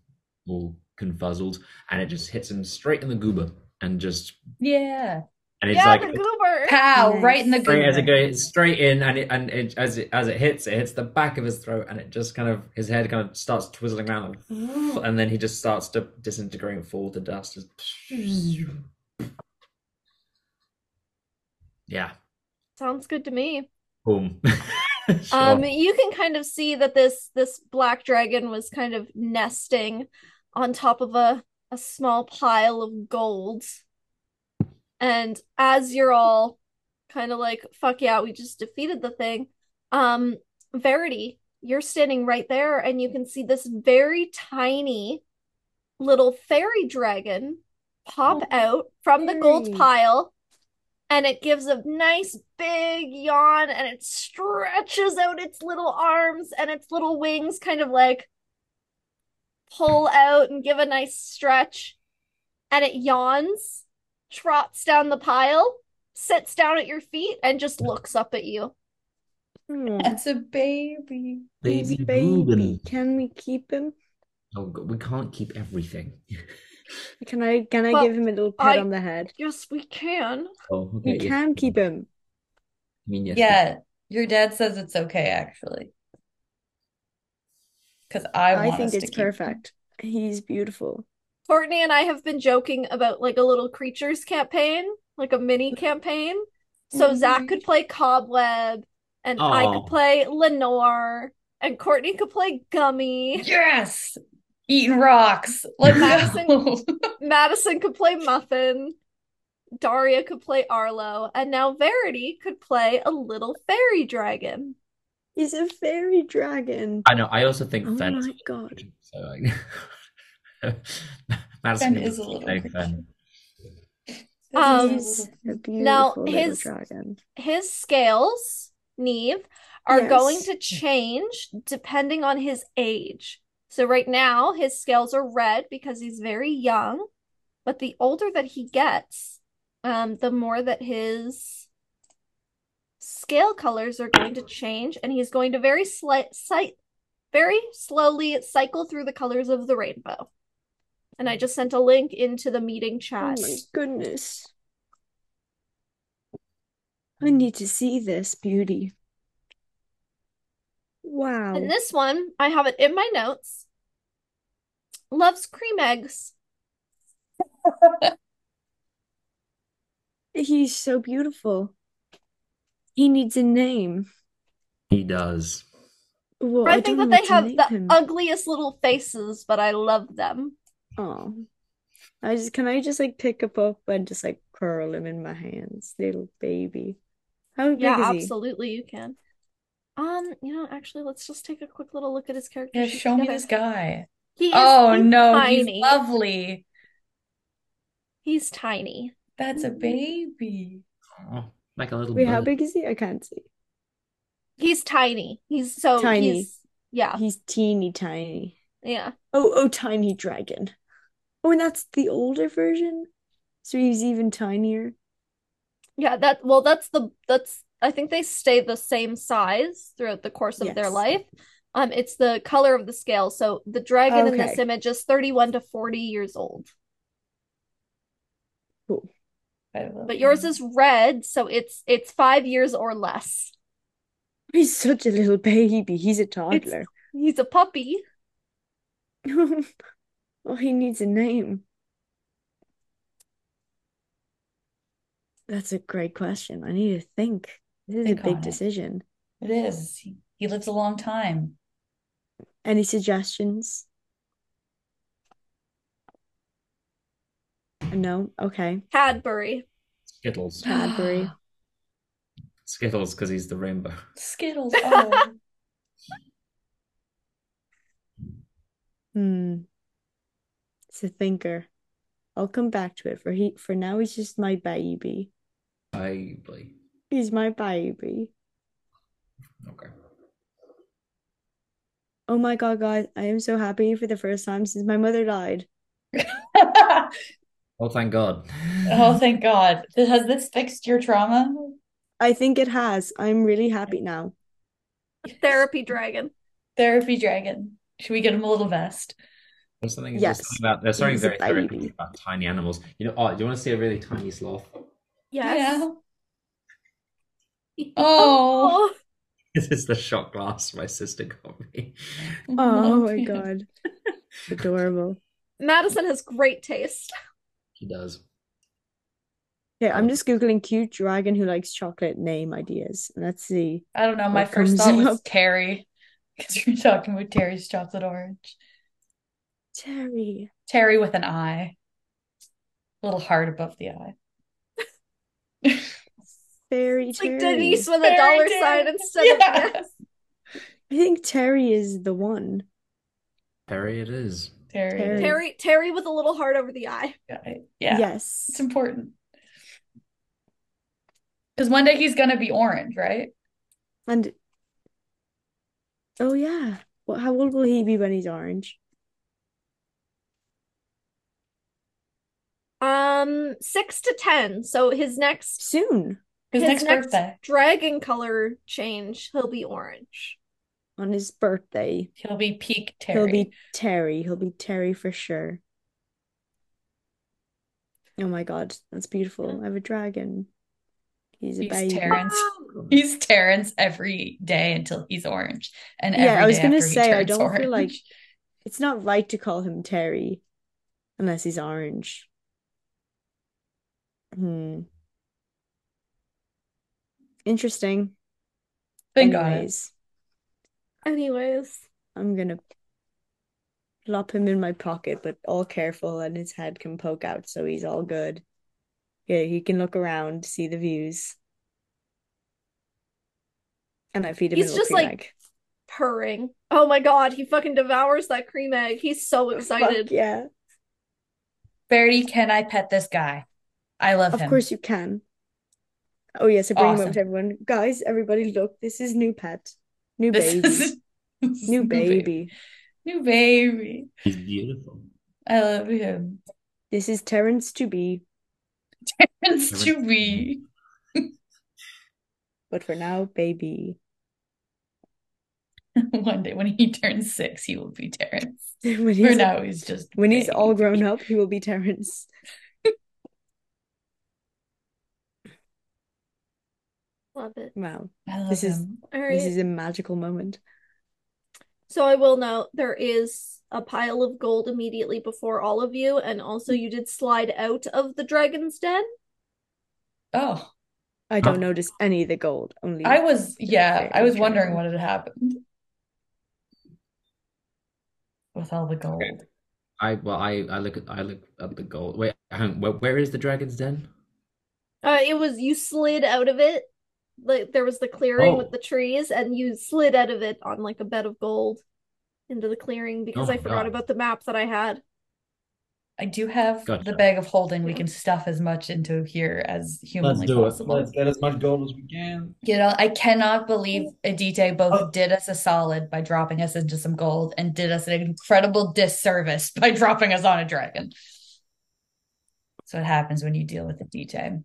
all confuzzled, and it just hits him straight in the goober, and just Yeah. and it's Yeah, like the goober. Pow, Nice. right in the straight as it goober. goes straight in and it and it as it as it hits it hits the back of his throat and it just kind of his head kind of starts twizzling around like, and then he just starts to disintegrate and fall to dust Just- mm. yeah Sounds good to me. boom Sure. Um, you can kind of see that this this black dragon was kind of nesting on top of a a small pile of gold. And as you're all kind of like, fuck yeah, we just defeated the thing. Um, Verity, you're standing right there, and you can see this very tiny little fairy dragon pop Oh, out from the gold pile and it gives a nice big yawn and it stretches out its little arms and its little wings kind of like pull out and give a nice stretch and it yawns trots down the pile sits down at your feet and just looks up at you hmm. Oh, That's a baby. baby baby. Ruben. Can we keep him? oh we can't keep everything Can I can I Well, give him a little pat I- on the head? yes we can oh okay We yes. can keep him. I mean yes Yeah, your dad says it's okay, actually. Because I I want think us to it's keep him. perfect. He's beautiful. courtney and i have been joking about like a little creatures campaign like a mini mm-hmm. campaign so mm-hmm. zach could play cobweb and i could play lenore and courtney could play gummy Yes! Eating rocks. Let's Madison- Madison could play Muffin. Daria could play Arlo. And now Verity could play a little fairy dragon. He's a fairy dragon. I know. I also think Oh Fen my god. so like Madison Fen is is a little big creepy. Fen. Um, He's a beautiful now his- dragon. His scales, Neve, are Yes. going to change depending on his age. So right now, his scales are red because he's very young, but the older that he gets, um, the more that his scale colors are going to change, and he's going to very slight, sight, very slowly cycle through the colors of the rainbow. And I just sent a link into the meeting chat. Oh my goodness. I need to see this beauty. Wow. And this one, I have it in my notes. Loves cream eggs. He's so beautiful. He needs a name. He does. Well, I I think that they have the him. ugliest little faces, but I love them. Oh, I just can I just like pick him up and just like curl him in my hands, little baby. How big Yeah, is he? absolutely, you can. Um, you know, actually, let's just take a quick little look at his character Yeah, sheet show me this guy. He is Oh no, tiny. he's lovely. He's tiny. That's a baby. Oh, like a little Wait, how big is he? I can't see. He's tiny. He's so Tiny. he's yeah, He's teeny tiny. yeah. Oh, oh, tiny dragon. Oh, and that's the older version. So he's even tinier. Yeah, that well, that's the that's I think they stay the same size throughout the course of their life. Um, it's the color of the scale. So the dragon in this Okay. image is 31 to 40 years old. Cool. I love But yours him. is red, so it's it's five years or less. He's such a little baby. He's a toddler. He's a puppy. Oh, he needs a name. That's a great question. I need to think. This is a big on it. decision. It is. He, he lives a long time. Any suggestions? No? Okay. Cadbury. Skittles. Cadbury. Skittles, because he's the rainbow. Skittles. Oh, Hmm. It's a thinker. I'll come back to it. For he for now he's just my baby. Baby. He's my baby. Okay. Oh my God, guys, I am so happy for the first time since my mother died. Oh, thank God. oh, thank God. Has this fixed your trauma? I think it has. I'm really happy now. Therapy dragon. Therapy dragon. Should we get him a little vest? There's something, Yes. about there's something He's very therapeutic about tiny animals. You know, oh, do you want to see a really tiny sloth? Yes. Yeah. Oh. This is the shot glass my sister got me. Oh my God. Adorable. Madison has great taste. She does. Okay, I'm just Googling cute dragon who likes chocolate name ideas. Let's see. I don't know. My first comes thought was up? Terry. Because you're talking about Terry's chocolate orange. Terry. Terry with an eye. A little heart above the eye. Fairy It's like Terry. Denise with a dollar Terry. sign instead Yeah. of yes. I think Terry is the one. Terry, it is. Terry. Terry. Terry Terry with a little heart over the eye. Yeah. Yeah. Yes. It's important. Because one day he's gonna be orange, right? And oh yeah. Well, how old will he be when he's orange? Um, six to ten. So his next Soon. His, his next, next birthday. dragon color change, he'll be orange. On his birthday. He'll be peak Terry. He'll be Terry. He'll be Terry for sure. Oh my God, that's beautiful. I have a dragon. He's a He's baby. Terrence. He's Terrence every day until he's orange. And Yeah, I was gonna say, I don't feel like it's not right to call him Terry unless he's orange. Hmm. Interesting. Think on it. Anyways, Anyways, I'm gonna plop him in my pocket, but all careful, and his head can poke out, so he's all good. Yeah, he can look around, see the views. And I feed him He's just cream like- egg. Purring. Oh my god, he fucking devours that cream egg. He's so excited. Fuck yeah. Verity, can I pet this guy? I love Of him. Of course you can. Oh yes, I bring him over Awesome. to everyone. Guys, everybody look, this is new pet. New This baby. is New baby. New baby. He's beautiful. I love him. This is Terrence to be, It's to be. but for now, baby. One day when he turns six, he will be Terrence. When For now, he's just when he's all grown up, he will be Terrence. Love it. Wow. I love This is- him. This is a magical moment. So I will note there is a pile of gold immediately before all of you, and also you did slide out of the dragon's den. Oh, I don't Huh? notice any of the gold, only I was, yeah, I was wondering dragon. what had happened with all the gold. Okay. I well, I I look at I look at the gold. Wait, hang where, where is the dragon's den? Uh, it was you slid out of it. Like there was the clearing oh. with Oh. the trees, and you slid out of it on like a bed of gold into the clearing because Oh I forgot God. about the map that I had. I do have Gotcha. the bag of holding. We can stuff as much into here as Let's humanly do it. possible. Let's get as much gold as we can. You know, I cannot believe Adite both Oh. did us a solid by dropping us into some gold and did us an incredible disservice by dropping us on a dragon. That's what happens when you deal with Adite.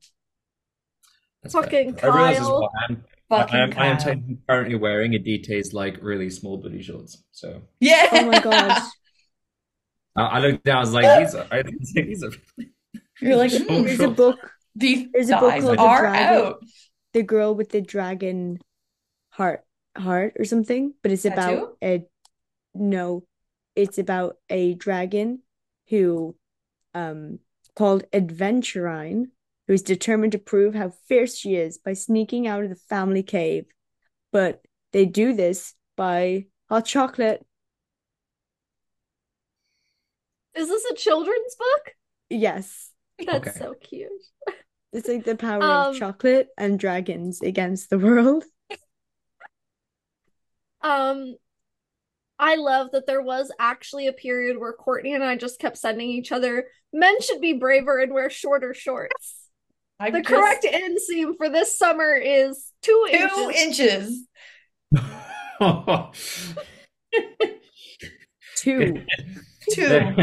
That's fair. Fucking I realize as Kyle. well. I'm, Fucking I am, I am Kyle. currently wearing Adite's like really small booty shorts. So Yeah. Oh my god. I, I looked down. I was like, these are. I think these are. You're like, So hmm, There's a book, these There's a book thighs called The Dragon. out. The Girl with the Dragon Heart heart or something, but it's about a no, it's about a dragon who um called Aventurine, who is determined to prove how fierce she is by sneaking out of the family cave. But they do this by hot chocolate. Is this a children's book? Yes. That's Okay. so cute. It's like the power Um, of chocolate and dragons against the world. Um, I love that there was actually a period where Courtney and I just kept sending each other, men should be braver and wear shorter shorts. I The just- correct inseam for this summer is two inches. two inches. inches. Two. Two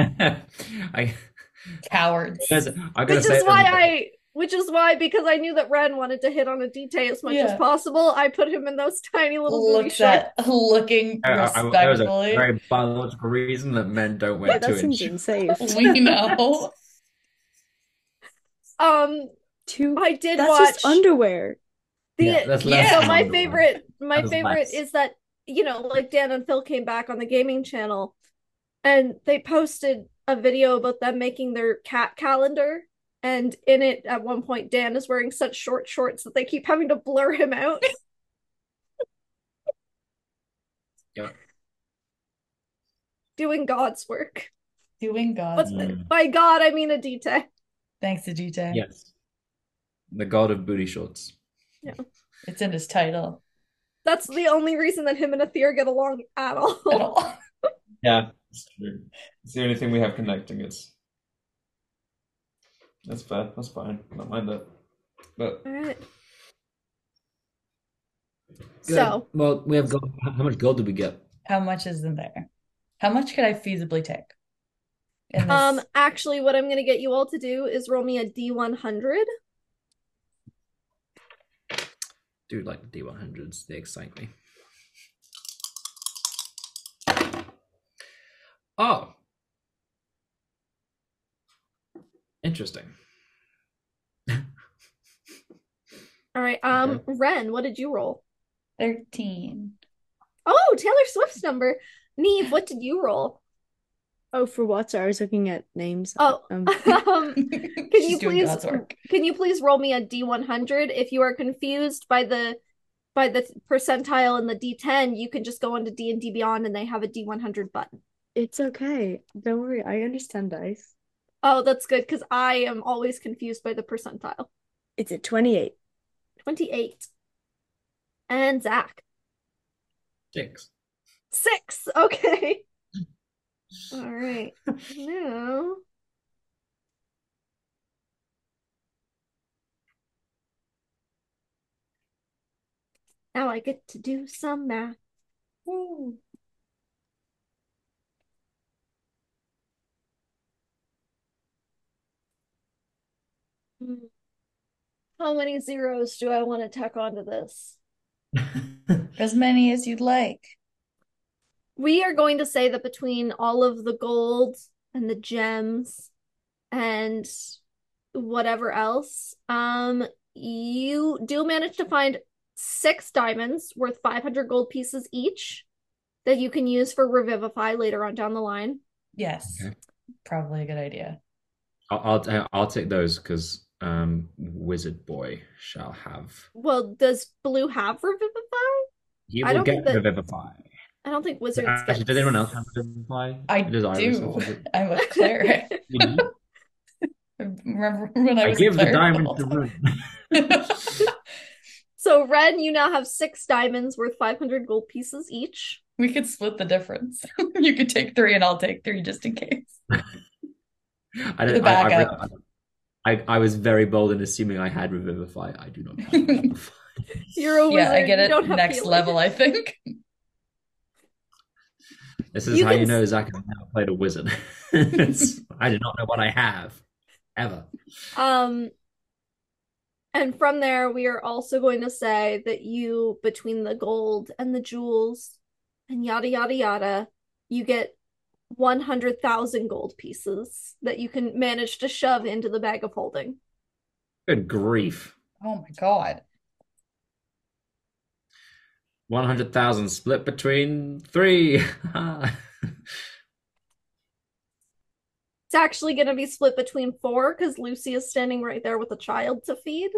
I, cowards. I Which say, is why I which is why because I knew that Ren wanted to hit on a detail as much as possible, I put him in those tiny little booty Looks shorts. at looking I, I, I, there was a respectfully. very biological reason that men don't wear Yeah, two that seems We know. Um, Two. I did That's watch just underwear. the Yeah, that's Yeah. so my underwear. favorite my That is favorite less. is that you know like Dan and Phil came back on the gaming channel and they posted a video about them making their cat calendar and in it at one point Dan is wearing such short shorts that they keep having to blur him out. Yeah. Doing God's work. Doing But God's Mm. work. by God I mean Adite. Thanks to DJ. Yes. The god of booty shorts. Yeah. It's in his title. That's the only reason that him and Athir get along at all. At all. Yeah, it's true. It's the only thing we have connecting us. That's fair. That's fine. I don't mind that. But All right. Good. So well, we have gold. How how much gold did we get? How much is in there? How much could I feasibly take? In this? Um, actually, what I'm gonna get you all to do is roll me a D100. Dude, like the D100s, they excite me. Oh. Interesting. All right. Um, Okay. Ren, what did you roll? 13. Oh, Taylor Swift's number. Neve, what did you roll? Oh, for what? Sorry, I was looking at names. Oh, Um, um, Can you please- can you please roll me a D100? If you are confused by the by the percentile in the D10, you can just go onto D&D Beyond and they have a D100 button. it's okay. Don't worry. I understand dice. Oh, that's good because I am always confused by the percentile. It's at 28. 28. And Zach. Six. Six. Okay. All right. Now. Now I get to do some math. Woo. How many zeros do I want to tack onto this? As many as you'd like. We are going to say that between all of the gold and the gems and whatever else, um, you do manage to find six diamonds worth 500 gold pieces each that you can use for Revivify later on down the line. Yes. Okay. Probably a good idea. I'll I'll, I'll take those because um, Wizard Boy shall have. Well, does Blue have Revivify? He I will don't get think that- Revivify. I don't think Wizards Actually, get does anyone else have Revivify? I Does do. have it? I'm a cleric. Remember when I I was give a the cleric diamond to the So, Ren, you now have six diamonds worth 500 gold pieces each. we could split the difference. you could take three and I'll take three just in case. I The don't. I, I, backup. I, I was very bold in assuming I had Revivify. I do not have Revivify. You're a wizard. yeah, I get it. Next healing. level, I think. This is You how can you know s- Zach has never played a wizard. I do not know what I have ever. Um, and from there, we are also going to say that you, between the gold and the jewels and yada, yada, yada, you get 100,000 gold pieces that you can manage to shove into the bag of holding. Good grief! Oh my god. One hundred thousand split between three. It's actually going to be split between four because Lucy is standing right there with a child to feed.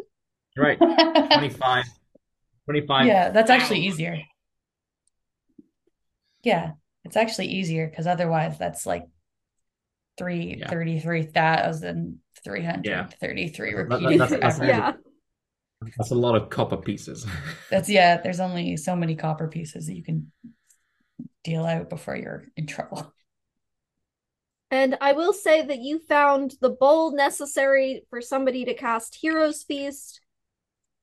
right, 25. 25. yeah, that's actually easier. Yeah, it's actually easier because otherwise that's like three Yeah. thirty-three thousand three hundred thirty-three That- that- that's- that's forever. Yeah. That's a lot of copper pieces. That's yeah, there's only so many copper pieces that you can deal out before you're in trouble. And I will say that you found the bowl necessary for somebody to cast Hero's Feast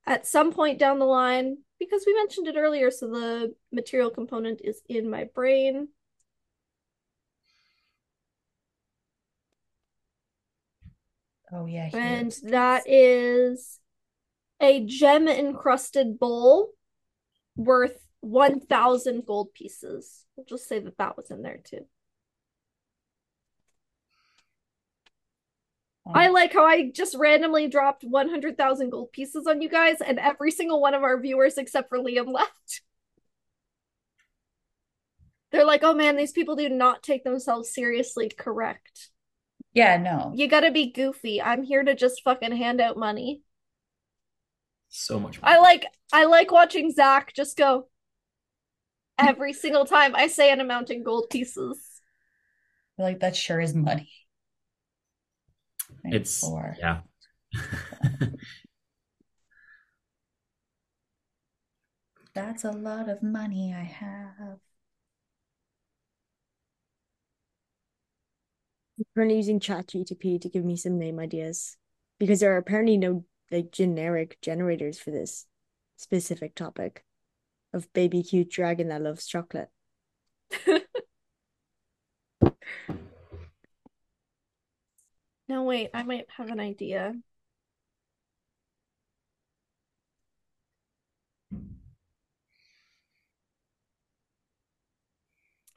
at some point down the line because we mentioned it earlier, so the material component is in my brain. Oh yeah, And heroes. that is a gem encrusted bowl worth 1,000 gold pieces. We'll just say that that was in there too. I like how I just randomly dropped 100,000 gold pieces on you guys, and every single one of our viewers, except for Liam, left. They're like, oh man, these people do not take themselves seriously. Correct. Yeah, no. You gotta be goofy. I'm here to just fucking hand out money. So much. I like I like watching Zach just go every single time I say an amount in gold pieces. Like that sure is money. Like, It's four. yeah. That's a lot of money I have. I'm currently using ChatGTP to give me some name ideas because there are apparently no like generic generators for this specific topic of baby cute dragon that loves chocolate. No, wait, I might have an idea.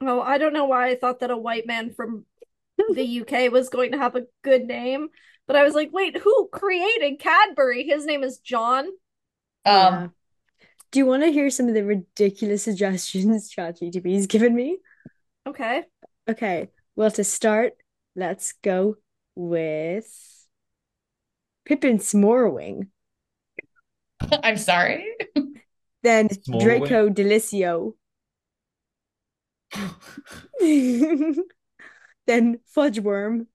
Oh, I don't know why I thought that a white man from the UK was going to have a good name, but I was like, wait, who created Cadbury? His name is John. Yeah. Um, Do you want to hear some of the ridiculous suggestions ChatGTP's given me? Okay. Okay, well, to start, let's go with Pippin Smorwing, I'm sorry. then Smorwing? Draco Delicio, then Fudgeworm,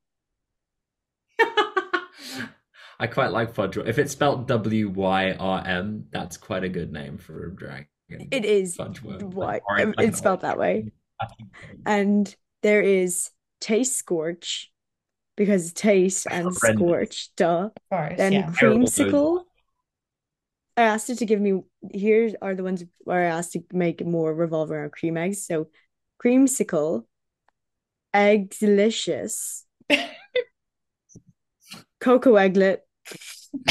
I quite like Fudge. If it's spelled W Y R M, that's quite a good name for a dragon. It is fudge worm. why Like it's spelled that way. And there is taste scorch because taste and Horrendous. scorch, duh. Of course, Then yeah. Creamsicle. I asked it to give me here are the ones where I asked to make more revolve around cream eggs. So creamsicle, egg delicious, cocoa egglet,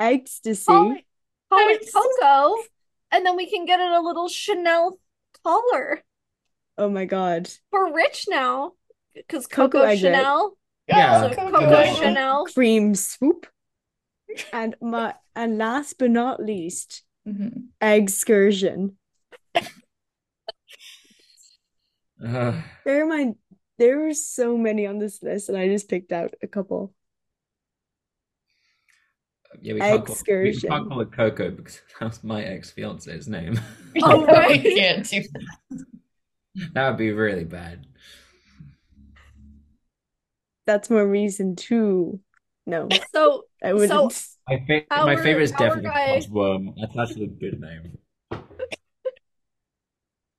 ecstasy. Call it, call it Coco, and then we can get it a little Chanel collar. Oh my god. We're rich now because Cocoa Coco. Chanel. Yeah. So Cocoa Coco. Chanel. Cream swoop. And my and last but not least, Mhm. excursion. Uh, Bear in mind, there were so many on this list, and I just picked out a couple. yeah, we can't, call, we can't call it Coco because that's my ex fiance's name. Oh, right. Can't do that That would be really bad. That's more reason to no, So I wouldn't. My, fa- my favorite is definitely guy- Fudge Worm. That's actually a good name.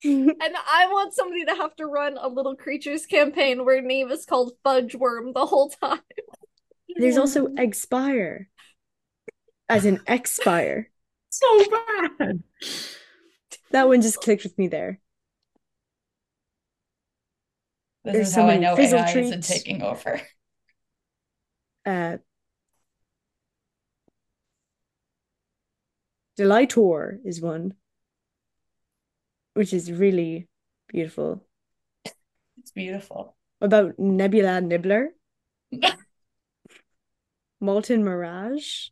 And I want somebody to have to run a little creatures campaign where Neve is called Fudge Worm the whole time. There's also expire, as in expire. So bad. That one just clicked with me there. This There's is how I know fizzle AI isn't taking over. Uh, Delightor is one, which is really beautiful. It's beautiful. About Nebula Nibbler? Molten Mirage?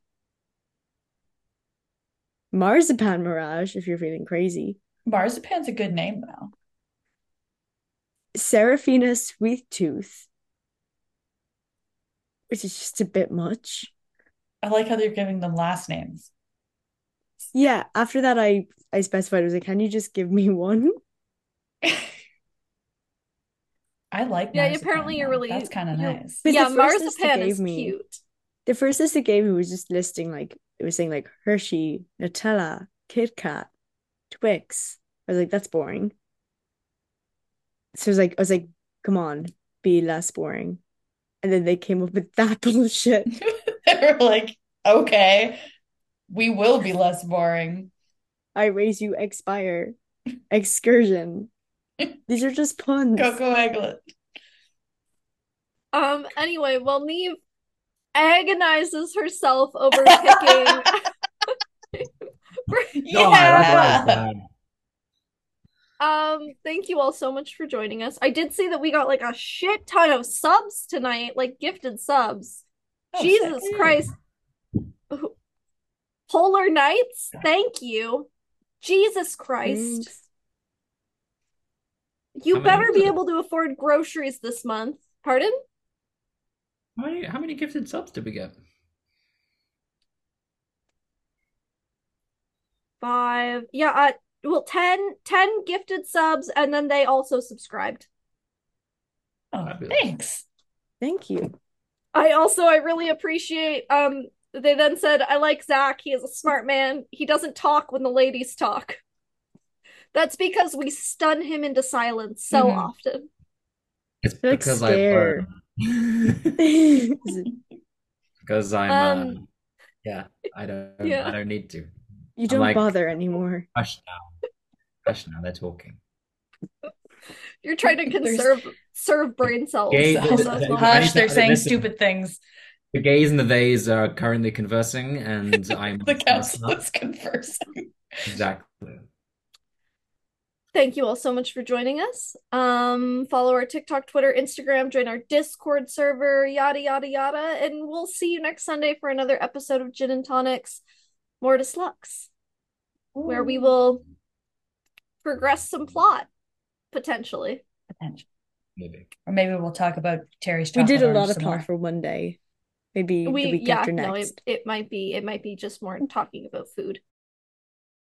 Marzipan Mirage, if you're feeling crazy. Marzipan's a good name though. Seraphina Sweet Tooth, which is just a bit much. I like how they're giving them last names. Yeah, after that, I I specified, I was like, can you just give me one? I like Yeah, marzipan, apparently you're really- That's kind of you're- nice. But yeah, the first marzipan gave is me- cute. The first list it gave me was just listing like it was saying like Hershey, Nutella, Kit Kat, Twix. I was like, that's boring. So I was like, I was like, come on, be less boring. And then they came up with that bullshit. They were like, okay, we will be less boring. I raise you expire, excursion. These are just puns. Coco egglet. Um, anyway, well, Neve agonizes herself over picking. No, I love Yeah. that. Um, thank you all so much for joining us. I did see that we got like a shit ton of subs tonight, like gifted subs. Oh, Jesus sick. Christ. Polar Nights, thank you. Jesus Christ. Thanks. You How better be it? able to afford groceries this month. Pardon? How many, how many gifted subs did we get? Five. Yeah, uh, well, 10, 10 gifted subs, and then they also subscribed. Oh, Fabulous. thanks. Thank you. I also I really appreciate um they then said I like Zach, he is a smart man. He doesn't talk when the ladies talk. That's because we stun him into silence so Mhm. often. It's They're, like, because I scared. learned. Is it- Because I'm, Um, uh, yeah, I don't, yeah. I don't need to. you don't like- bother anymore. Hush now, hush now. They're talking. You're trying to conserve serve brain cells. Gay- in the- those the- Hush, they're saying listen. stupid things. The gays and the theys are currently conversing, and I'm The council is conversing. exactly. Thank you all so much for joining us. Um, follow our TikTok, Twitter, Instagram, join our Discord server, yada yada yada, and we'll see you next Sunday for another episode of Gin and Tonics Mortis Lux, where we will progress some plot potentially. Potential. Maybe. Or maybe we'll talk about Terry's We did a lot of some plot more. for one day. Maybe We the week yeah, after no, it, it might be it might be just more talking about food.